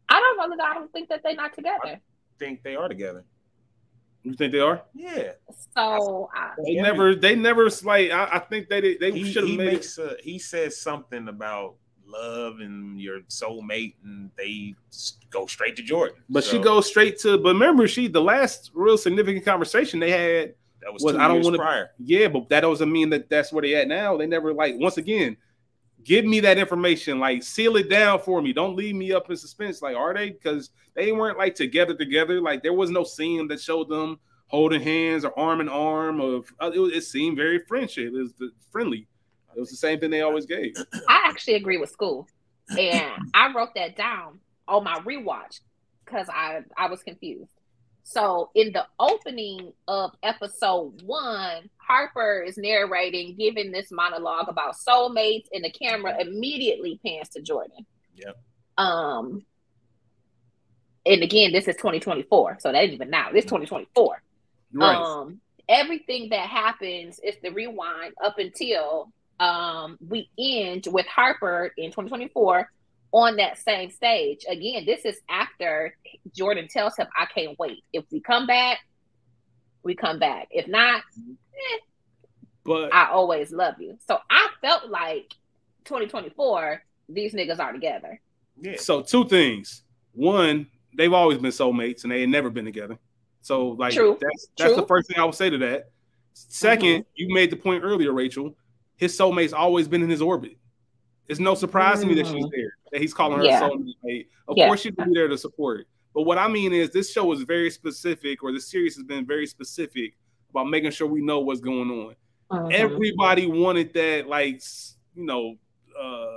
I don't know that I don't think that they're not together. Think they are together? You think they are? Yeah. So I, uh, They Yeah. never. They never. Like I, I think they did- they should have made. makes a, he says something about love and your soulmate, and they go straight to Jordan. But So, she goes straight to. But remember, she the last real significant conversation they had. That was, was- two I don't years wanna- prior. Yeah, but that doesn't mean that that's where they at now. They never like once again. Give me that information, like seal it down for me. Don't leave me up in suspense. Like, are they? Because they weren't like together, together. Like, there was no scene that showed them holding hands or arm in arm. Of uh, it, it seemed very friendship. It was friendly. It was the same thing they always gave. I actually agree with school, and I wrote that down on my rewatch because I I was confused. So in the opening of episode one, Harper is narrating, giving this monologue about soulmates, and the camera immediately pans to Jordan. Yep. Um. And again, this is 2024, so that ain't even now. This 2024. Right. Um, everything that happens is the rewind up until um we end with Harper in 2024 on that same stage. Again, this is after Jordan tells him, I can't wait. If we come back, we come back. If not, but I always love you. So I felt like 2024, these niggas are together. Yeah. So two things. One, they've always been soulmates and they ain't never been together. So like True. that's that's True. the first thing I would say to that. 2nd you made the point earlier, Rachel. His soulmate's always been in his orbit. It's no surprise to me that she's Mm. there, that he's calling her Yeah. soulmate. Of Yeah. course she'd be there to support. But what I mean is this show is very specific, or the series has been very specific about making sure we know what's going on Mhm. everybody wanted that like you know uh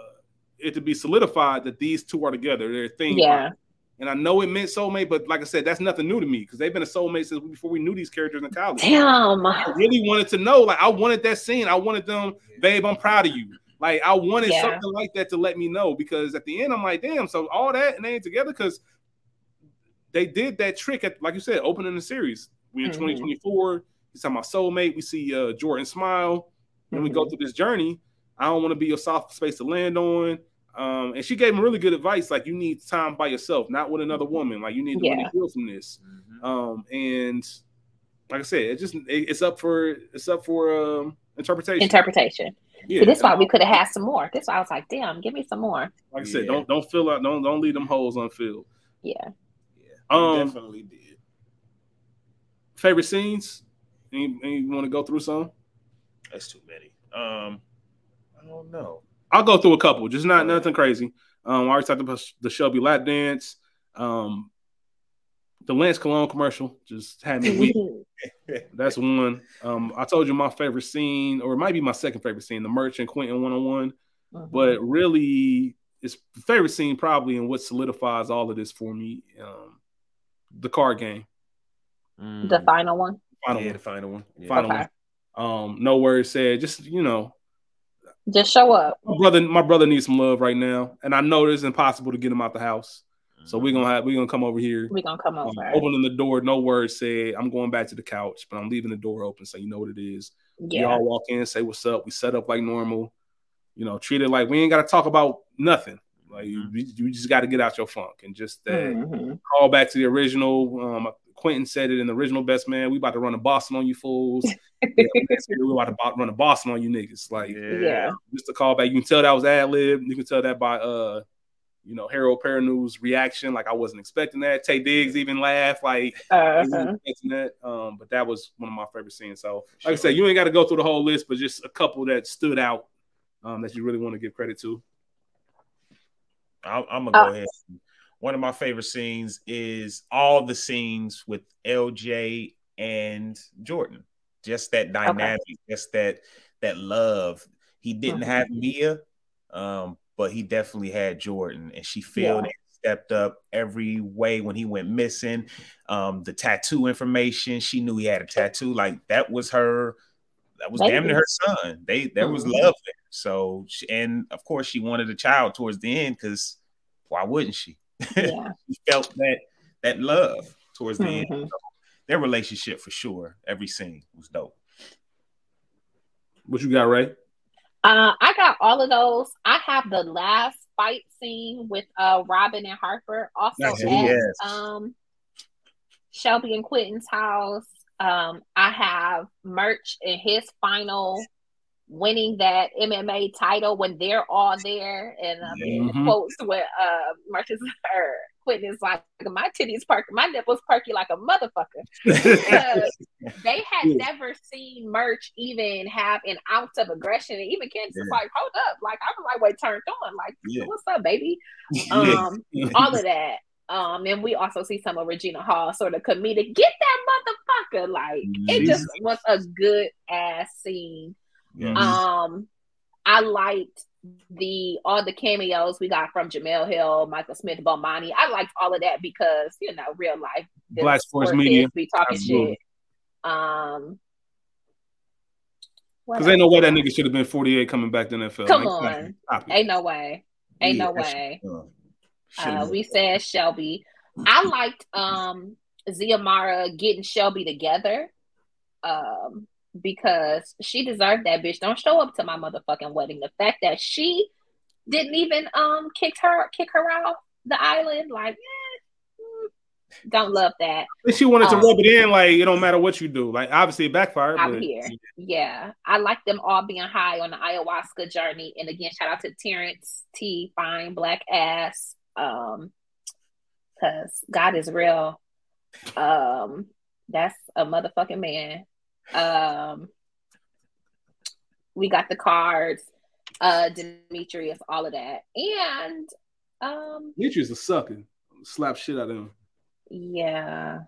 it to be solidified that these two are together they're thing Yeah. and i know it meant soulmate but like i said that's nothing new to me because they've been a soulmate since before we knew these characters in college Damn. i really wanted to know like i wanted that scene i wanted them babe i'm proud of you like i wanted Yeah. something like that to let me know because at the end i'm like damn so all that and they ain't together because they did that trick at like you said opening the series we in Mhm. 2024 he's talking about soulmate we see uh jordan smile and we go Mhm. through this journey. I don't want to be a soft space to land on. Um, and she gave him really good advice, like you need time by yourself, not with another woman. Like you need to really Yeah. heal from this. Mhm. Um, and like I said, it just it, it's up for it's up for um interpretation. Interpretation. Yeah, See, this why we could have had some more. This why I was like, damn, give me some more. like I said, Yeah. don't don't fill out, don't don't leave them holes unfilled. Yeah. Yeah. Um, definitely did. Favorite scenes? Any, any want to go through some? That's too many. Um, I don't know. I'll go through a couple, just not nothing crazy. Um, I already talked about the Shelby lap dance. Um, the Lance Cologne commercial just had me weak. That's one. Um, I told you my favorite scene, or it might be my second favorite scene, the Murch and Quentin one on one. Mhm. But really, it's favorite scene probably, and what solidifies all of this for me, um, the card game. the final one. Final yeah, one. the final one. Yeah. Final Okay. one. Um, no words said. Just you know, Just show up. my brother, my brother needs some love right now, and I know it's impossible to get him out the house. So Mm-hmm. we're gonna have we're gonna come over here. We're gonna come Um, opening the door, no words said. I'm going back to the couch, but I'm leaving the door open so you know what it is. We all walk in, say what's up. We set up like normal. You know, treat it like we ain't got to talk about nothing. Like you, Mhm. you just got to get out your funk and just that Mhm. call back to the original. Um, Quentin said it in the original Best Man. We about to run a Boston on you fools. Yeah, we about to run a Boston on you niggas. Like Yeah. just a call back. You can tell that was ad lib. You can tell that by uh, you know, Harold Perrineau's reaction. Like I wasn't expecting that. Taye Diggs even laughed. Like Uh-huh. expecting that. Um, but that was one of my favorite scenes. So, like I said, you ain't got to go through the whole list, but just a couple that stood out um, that you really want to give credit to. I'm, I'm gonna go Uh, ahead. One of my favorite scenes is all the scenes with LJ and Jordan. Just that dynamic, just that that love. He didn't Mhm. have Mia, um, but he definitely had Jordan, and she filled Yeah. it, stepped up every way when he went missing. Um, the tattoo information, she knew he had a tattoo. Like that was her. That was damn near her son. They there was Mhm. love there. So, she, and of course, she wanted a child towards the end because why wouldn't she? Yeah. she felt that that love towards the end. Mhm. So their relationship for sure. Every scene was dope. What you got, Ray? Uh, I got all of those. I have the last fight scene with uh Robyn and Harper. Also Nice. at Yes. um Shelby and Quentin's house. Um, I have Murch in his final winning that MMA title when they're all there, and I mean Mhm. the quotes when uh Marcus or Quentin is like, "My titties perk, my nipples perky like a motherfucker." Because they had Yeah. never seen Murch even have an ounce of aggression, and even Candace was like, "Hold up!" Like I was like, "Wait, turned on, like, Yeah. what's up, baby?" Um, all of that. Um, and we also see some of Regina Hall sort of comedic. Get that motherfucker! Like it just was a good ass scene. Yeah. Um, I liked the all the cameos we got from Jemele Hill, Michael Smith, Bomani. I liked all of that because you know, real life Black sports sport media. be talking Absolutely. shit. Um, Because ain't no way that nigga should have been 48 coming back to NFL. Come Like, on. stop. Ain't no way. Ain't Yeah, no way. Uh, Uh, we said Shelby. I liked um Ziamara getting Shelby together. Um because she deserved that bitch. Don't show up to my motherfucking wedding. The fact that she didn't even um kick her kick her out the island, like eh, don't love that. She wanted to Um, rub it in, like it don't matter what you do. Like obviously it backfired. I'm but here. Yeah. I like them all being high on the ayahuasca journey. And again, shout out to Terrence T, fine black ass. Um, because God is real. Um, that's a motherfucking man. Um, we got the cards, uh, Demetrius, all of that. And um, Demetrius is sucking. Slap shit out of him. yeah.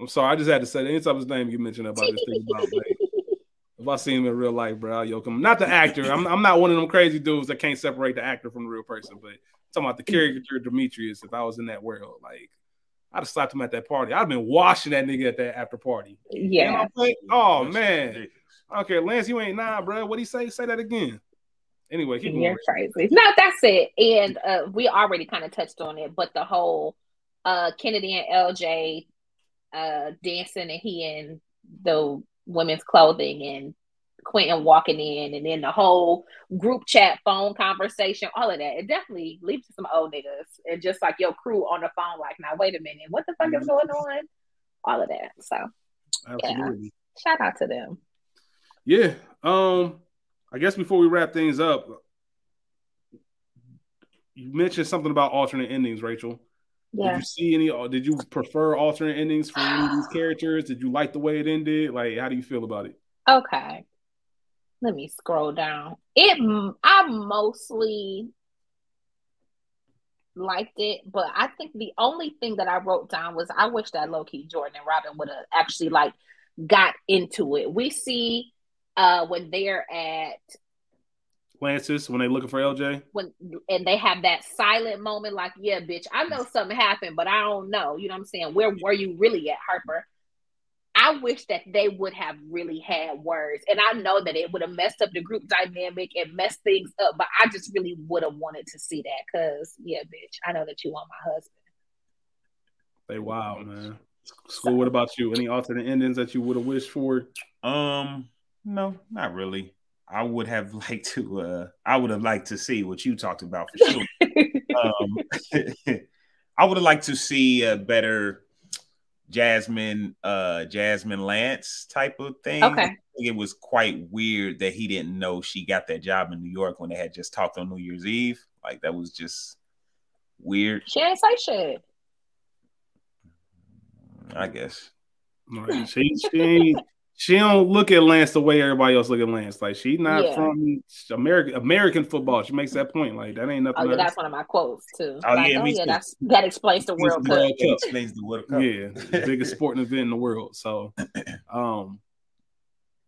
I'm sorry, I just had to say that. Anytime his name you mentioned about this thing about like, if I see him in real life, bro, I'll yoke him. Not the actor. I'm, I'm not one of them crazy dudes that can't separate the actor from the real person, but talking about the caricature Demetrius, if I was in that world, like I'd have slapped him at that party. I'd have been washing that nigga at that after party. You know Yeah. what I'm saying? Oh That's man. ridiculous. I. Lance, you ain't nah, bro. What he say? Say that again. Anyway, keep You're going. crazy. No, that's it. And uh, we already kind of touched on it, but the whole uh, Kennedy and LJ uh, dancing and he in the women's clothing and Quentin walking in and then the whole group chat phone conversation, all of that. It definitely leads to some old niggas and just like your crew on the phone, like, now wait a minute, what the fuck is going on? All of that. So Absolutely. shout out to them. Yeah. Um, I guess before we wrap things up, you mentioned something about alternate endings, Rachel. Yeah. Did you see any? uh, Did you prefer alternate endings for any of these characters? Did you like the way it ended? Like, how do you feel about it? Okay. Let me scroll down. It I mostly liked it, but I think the only thing that I wrote down was I wish that Loki Jordan and Robyn would have actually like got into it. We see uh when they're at Lances when they looking for LJ. when and they have that silent moment like, yeah, bitch, I know something happened, but I don't know. You know what I'm saying? Where were you really at, Harper? I wish that they would have really had words. And I know that it would have messed up the group dynamic and messed things up, but I just really would have wanted to see that because, yeah, bitch, I know that you want my husband. They wild, man. School, what about you? Any alternate endings that you would have wished for? Um, no, not really. I would have liked to. Uh, I would have liked to see what you talked about for sure. um, I would have liked to see a better Jasmine, uh, Jasmine Lance type of thing. Okay. I think it was quite weird that he didn't know she got that job in New York when they had just talked on New Year's Eve. Like that was just weird. she ain't say shit. I guess. Right. She she ain't, she don't look at Lance the way everybody else look at Lance. Like she not Yeah. from American American football. She makes that point. Like that ain't nothing. Oh, yeah, that's one of my quotes too. Oh, like, yeah, oh, yeah, that's that explains the World the Cup. World Cup. explains the World Cup. Yeah, the biggest sporting event in the world. So, um,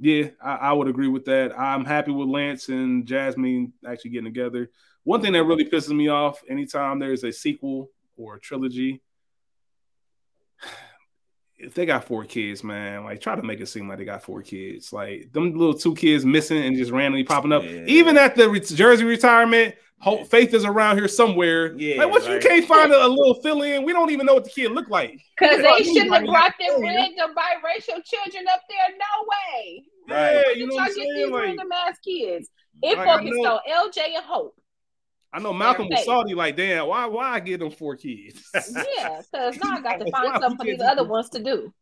yeah, I, I would agree with that. I'm happy with Lance and Jasmine actually getting together. One thing that really pisses me off anytime there's a sequel or a trilogy, if they got four kids, man, like try to make it seem like they got four kids. Like them little two kids missing and just randomly popping up. Yeah. Even at the re- Jersey retirement, Hope Faith is around here somewhere. Yeah, like what like- you can't find a, a little fill in. We don't even know what the kid look like. Because they shouldn't have brought their yeah. random biracial children up there. No way. Right. Yeah, Where you did know y'all what I'm get these saying? Like, random ass kids? It Like, I focused on LJ and Hope. I know Malcolm was salty, like, damn, why why I get them four kids? Yeah, because now I got to find we something for can't these other ones to do.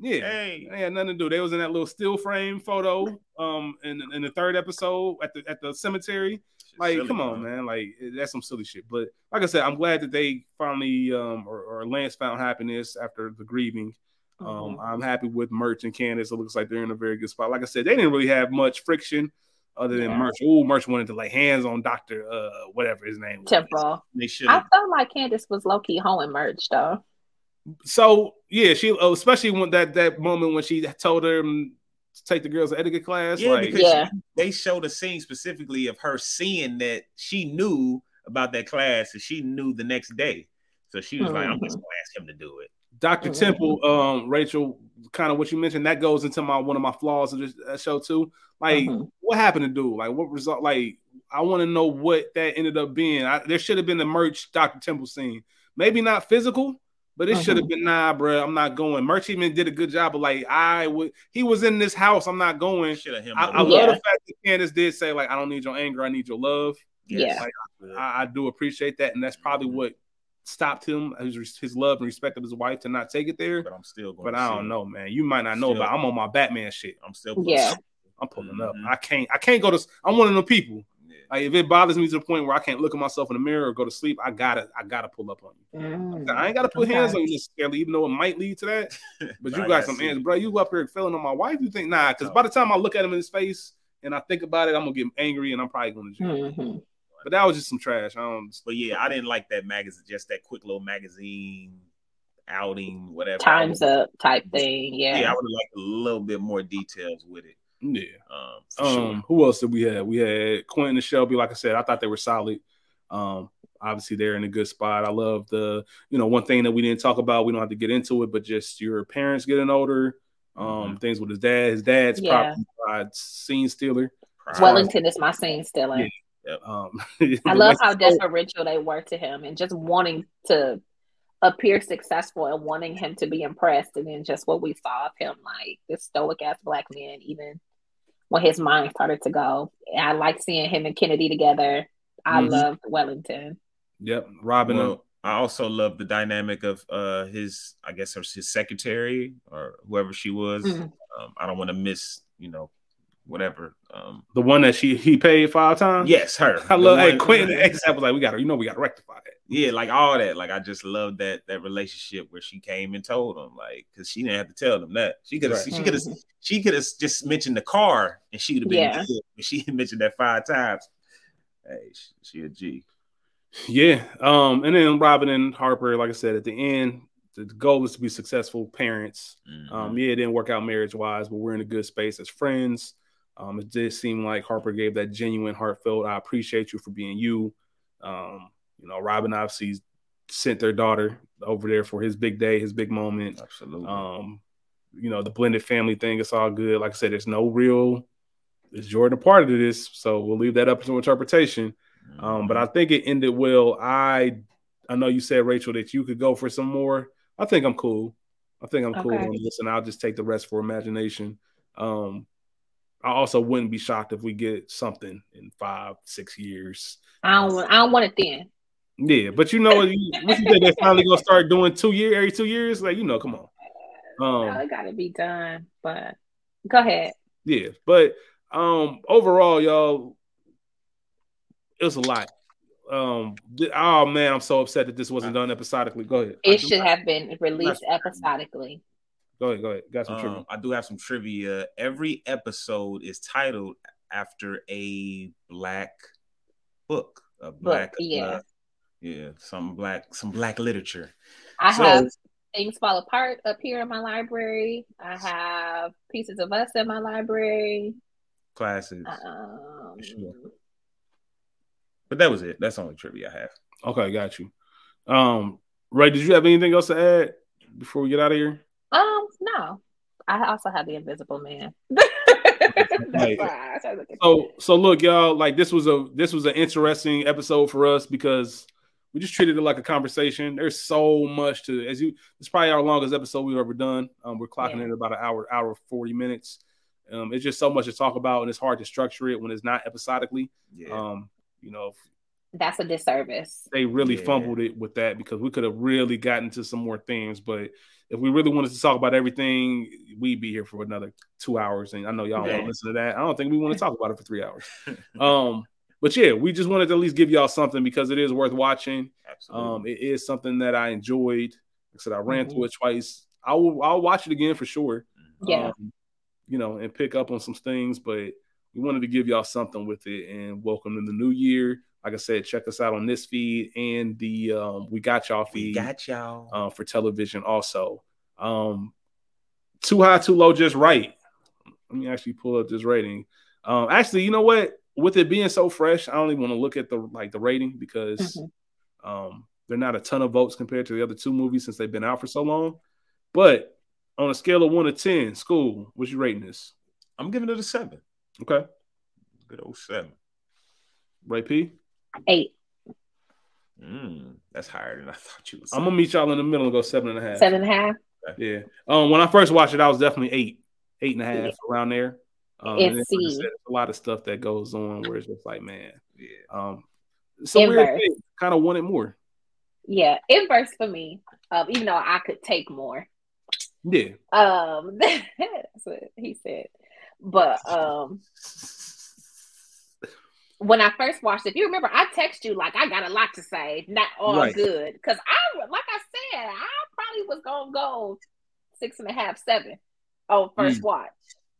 Yeah, Hey. they had nothing to do. They was in that little still frame photo, um, in in the third episode at the at the cemetery. Like, Silly, come on, bro. man. Like, that's some silly shit. But like I said, I'm glad that they finally, um, or, or Lance found happiness after the grieving. Um, Mhm. I'm happy with Murch and Candace. It looks like they're in a very good spot. Like I said, they didn't really have much friction other than Yeah. Murch. Oh, Murch wanted to lay hands on Doctor, uh, whatever his name. was. Temple. They should I felt like Candace was low key hoeing murch though. So yeah, she oh, especially when that that moment when she told him to take the girls to etiquette class. Yeah, like, because Yeah. she- they showed a scene specifically of her seeing that she knew about that class and she knew the next day. So she was like, I'm just Mhm. gonna ask him to do it. Dr. Mhm. Temple, um, Rachel, kind of what you mentioned, that goes into my one of my flaws of this that show too. Like, Mhm. what happened to do? Like, what result? Like, I want to know what that ended up being. I, there should have been the murch Dr. Temple scene. Maybe not physical, but it should have been nah, bro. I'm not going. Murch even did a good job, but like, I would. He was in this house. I'm not going. Should have him. I, I do love Yeah. the fact that Candace did say like, I don't need your anger. I need your love. Yeah. Like, I, I do appreciate that, and that's probably Mhm. what stopped him his, his love and respect of his wife to not take it there. but I'm still going. But I don't know, man. You might not know, Still- but I'm on my Batman shit. I'm still. gonna Yeah. see I'm pulling up. Mhm. I can't. I can't go to. I'm one of the people. Yeah. Like if it bothers me to the point where I can't look at myself in the mirror or go to sleep, I gotta. I gotta pull up on you. Mm. I ain't gotta put Okay. hands on you necessarily, even though it might lead to that. But you got some hands, bro. You up here feeling on my wife? You think nah? Because No. by the time I look at him in his face and I think about it, I'm gonna get angry and I'm probably gonna. jail. But that was just some trash. I don't. But yeah, I didn't like that magazine. Just that quick little magazine outing, whatever. Times up type thing. Yeah. Yeah, I would have liked a little bit more details with it. Yeah. Um, for Um, sure. who else did we have? We had Quentin and Shelby. Like I said, I thought they were solid. Um, obviously they're in a good spot. I love the, you know, one thing that we didn't talk about. We don't have to get into it, but just your parents getting older. Um, Mhm. things with his dad. His dad's Yeah. probably a scene stealer. Wellington is my scene stealer. Yeah. Um, I love how deferential they were to him and just wanting to appear successful and wanting him to be impressed. And then just what we saw of him, like this stoic ass black man, even when his mind started to go. I like seeing him and Kennedy together. I Mhm. loved Wellington. Yep, Robyn. Well, I also love the dynamic of uh his, I guess, her his secretary or whoever she was. Mhm. Um, I don't want to miss, you know, whatever. Um, the one that she he paid five times. yes, her. I The love. Hey, one- Quentin ASAP was like, we got to, you know, we got to rectify that. Yeah, like all that. Like I just love that that relationship where she came and told him, like, because she didn't have to tell them that. She could have, Right. she could have, Mhm. she could have just mentioned the car, and she would have been Yeah. good. But she mentioned that five times. Hey, she, she a G. Yeah. Um, and then Robyn and Harper, like I said, at the end, the goal is to be successful parents. Mhm. Um, yeah, it didn't work out marriage wise, but we're in a good space as friends. Um, it did seem like Harper gave that genuine, heartfelt, I appreciate you for being you. Um, you know, Robyn obviously sent their daughter over there for his big day, his big moment. Absolutely. Um, you know, the blended family thing, it's all good. Like I said, there's no real is Jordan a part of this, so we'll leave that up to interpretation. Um, but I think it ended well. I I know you said Rachel that you could go for some more. I think I'm cool. I think I'm cool Okay. on this, and I'll just take the rest for imagination. Um, I also wouldn't be shocked if we get something in five, six years. I don't want I don't want it then. Yeah, but you know what? You, what you think they finally gonna start doing two year every two years? Like you know, come on. Um, no, it gotta be done. But go ahead. Yeah, but um overall, y'all, it was a lot. Um, th- oh man, I'm so upset that this wasn't done episodically. Go ahead. It should have been released That's- episodically. Go ahead. Go ahead. Got some Um, trivia. I do have some trivia. Every episode is titled after a black book, a black, yeah. uh, yeah, some black, some black literature. I So- have Things Fall Apart up here in my library. I have Pieces of Us in my library. Classes, Um, Sure. but that was it. That's the only trivia I have. Okay, got you. Um, Ray, did you have anything else to add before we get out of here? Um, no. I also have the Invisible Man. That's Right. why I started looking. So, so look, y'all. Like this was a this was an interesting episode for us because we just treated it like a conversation. There's so much to as you. It's probably our longest episode we've ever done. Um, we're clocking Yeah. in about an hour, hour forty minutes. Um, it's just so much to talk about, and it's hard to structure it when it's not episodically. Yeah, Um, you know, That's a disservice. They really Yeah. fumbled it with that because we could have really gotten to some more things, But if we really wanted to talk about everything, we'd be here for another two hours. And I know y'all want to listen to that. I don't think we want to talk about it for three hours. Um, but yeah, we just wanted to at least give y'all something because it is worth watching. Absolutely. Um, it is something that I enjoyed. Like I said I ran Mhm. through it twice. I will I'll watch it again for sure. Yeah. Um, you know, and pick up on some things, but we wanted to give y'all something with it and welcome to the new year. Like I said, check us out on this feed and the um, we got y'all feed. we got y'all. uh, for television also. Um, too high, too low, just right. Let me actually pull up this rating. Um, actually, you know what? With it being so fresh, I don't even want to look at the like the rating because Mhm. um, they're not a ton of votes compared to the other two movies since they've been out for so long. But on a scale of one to ten, school, what's you rating this? I'm giving it a seven. Okay, Good old seven. Ray P. Eight, Mm, that's higher than I thought you was. I'm gonna meet y'all in the middle and go seven and a half. seven and a half. Yeah. Um, when I first watched it, I was definitely eight, eight and a half Yeah. around there. Um, It's and then, like I C. said, a lot of stuff that goes on where it's just like, man, Yeah. um, it's a weird thing. Kind of wanted more. Yeah, inverse for me. Um, even though I could take more. Yeah. Um, that's what he said. But um, when I first watched it, if you remember, I text you like I got a lot to say, not all Right. good. Because I, like I said, I probably was gonna go six and a half, seven on first watch.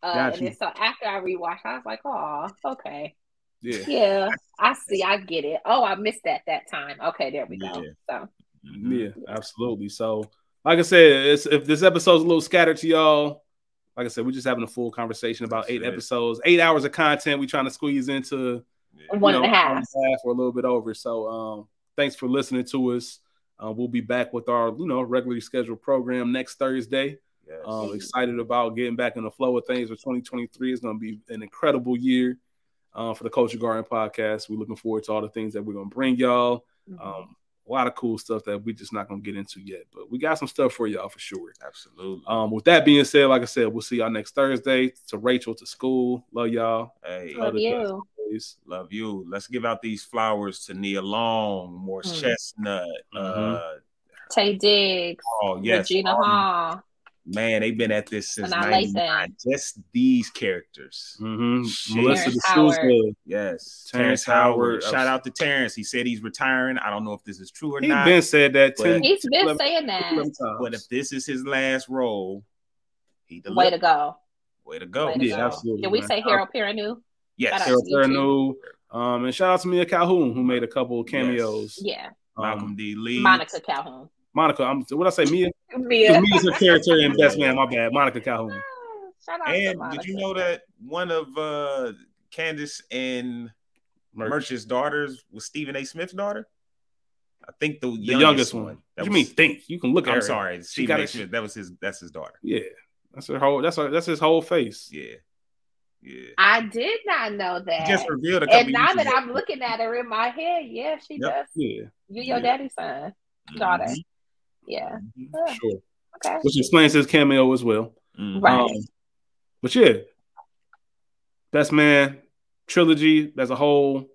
Uh, Got and then so after I rewatched, I was like, oh, okay, Yeah. yeah, I see, I get it. Oh, I missed that that time. Okay, there we go. Yeah. So Mhm. Yeah, absolutely. So, like I said, it's, if this episode's a little scattered to y'all, like I said, we're just having a full conversation about That's eight it. episodes, eight hours of content. We're trying to squeeze into Yeah. One you and a know, half. one and a half or a little bit over. So, um, thanks for listening to us. Uh, we'll be back with our, you know, regularly scheduled program next Thursday. Yes. Um, excited about getting back in the flow of things for 2023. It's going to be an incredible year uh, for the Culture Garden podcast. We're looking forward to all the things that we're going to bring y'all. Mm-hmm. Um, a lot of cool stuff that we're just not going to get into yet, but we got some stuff for y'all for sure. Absolutely. Um, with that being said, like I said, we'll see y'all next Thursday. To Rachel, to school. Love y'all. hey, Love Other you. Please. love you. Let's give out these flowers to Nia Long, Morris Mm. Chestnut. Mhm. Uh, Taye Diggs, oh yes, Regina um, Hall. man, they've been at this since And I like '99. Just these characters. Mm-hmm. Melissa De Sousa. Howard. Yes, Terrence Terrence, Howard. Howard. Shout out to Terrence. He said he's retiring. I don't know if this is true or not. He not. been said that But- 10, He's been 11 saying that. 11 but if this is his last role, he delivered. Way to go. Way to go. Way to Yeah, go. absolutely, Did we man. say Harold Perrineau? Yes. Shout out Sarah to you, too. Perrineau, um, and shout out to Mia Calhoun who made a couple of cameos. Yeah. Um, Malcolm D. Lee. Monica Calhoun. Monica, I'm what I say, Mia. Mia. Mia's her character in Best Man. My bad, Monica Calhoun. Shout out And Monica. did you know that one of uh Candace and Murch. Murch's daughters was Stephen A. Smith's daughter? I think the the youngest, youngest one. That What you was- mean? Think you can look at I'm her. sorry, She Stephen got A. Smith. That was his. That's his daughter. Yeah, that's her whole. That's her. That's his whole face. Yeah, yeah. I did not know that. He just revealed a couple. and now that ago. I'm looking at her in my head, yeah, she Yep. does. Yeah, You your Yeah. daddy's son. daughter. Mhm. Yeah. Mhm. Sure. Okay. Which explains his cameo as well. Mhm. Right. Um, but yeah, Best Man trilogy as a whole.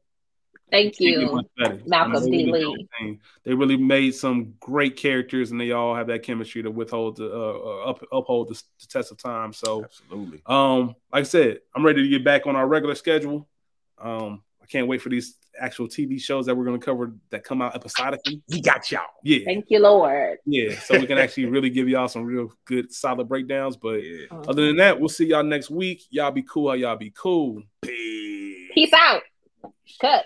Thank you. Malcolm D. they really Lee. They really made some great characters, and they all have that chemistry to withhold the uh, uh, up, uphold the, the test of time. So, Absolutely. um, like I said, I'm ready to get back on our regular schedule. Um, I can't wait for these actual TV shows that we're going to cover that come out episodically. He got y'all. Yeah, Thank you, Lord. yeah. So we can actually really give y'all some real good, solid breakdowns. But Yeah. other than that, we'll see y'all next week. Y'all be cool. How y'all be cool. Peace. Peace out. Cut.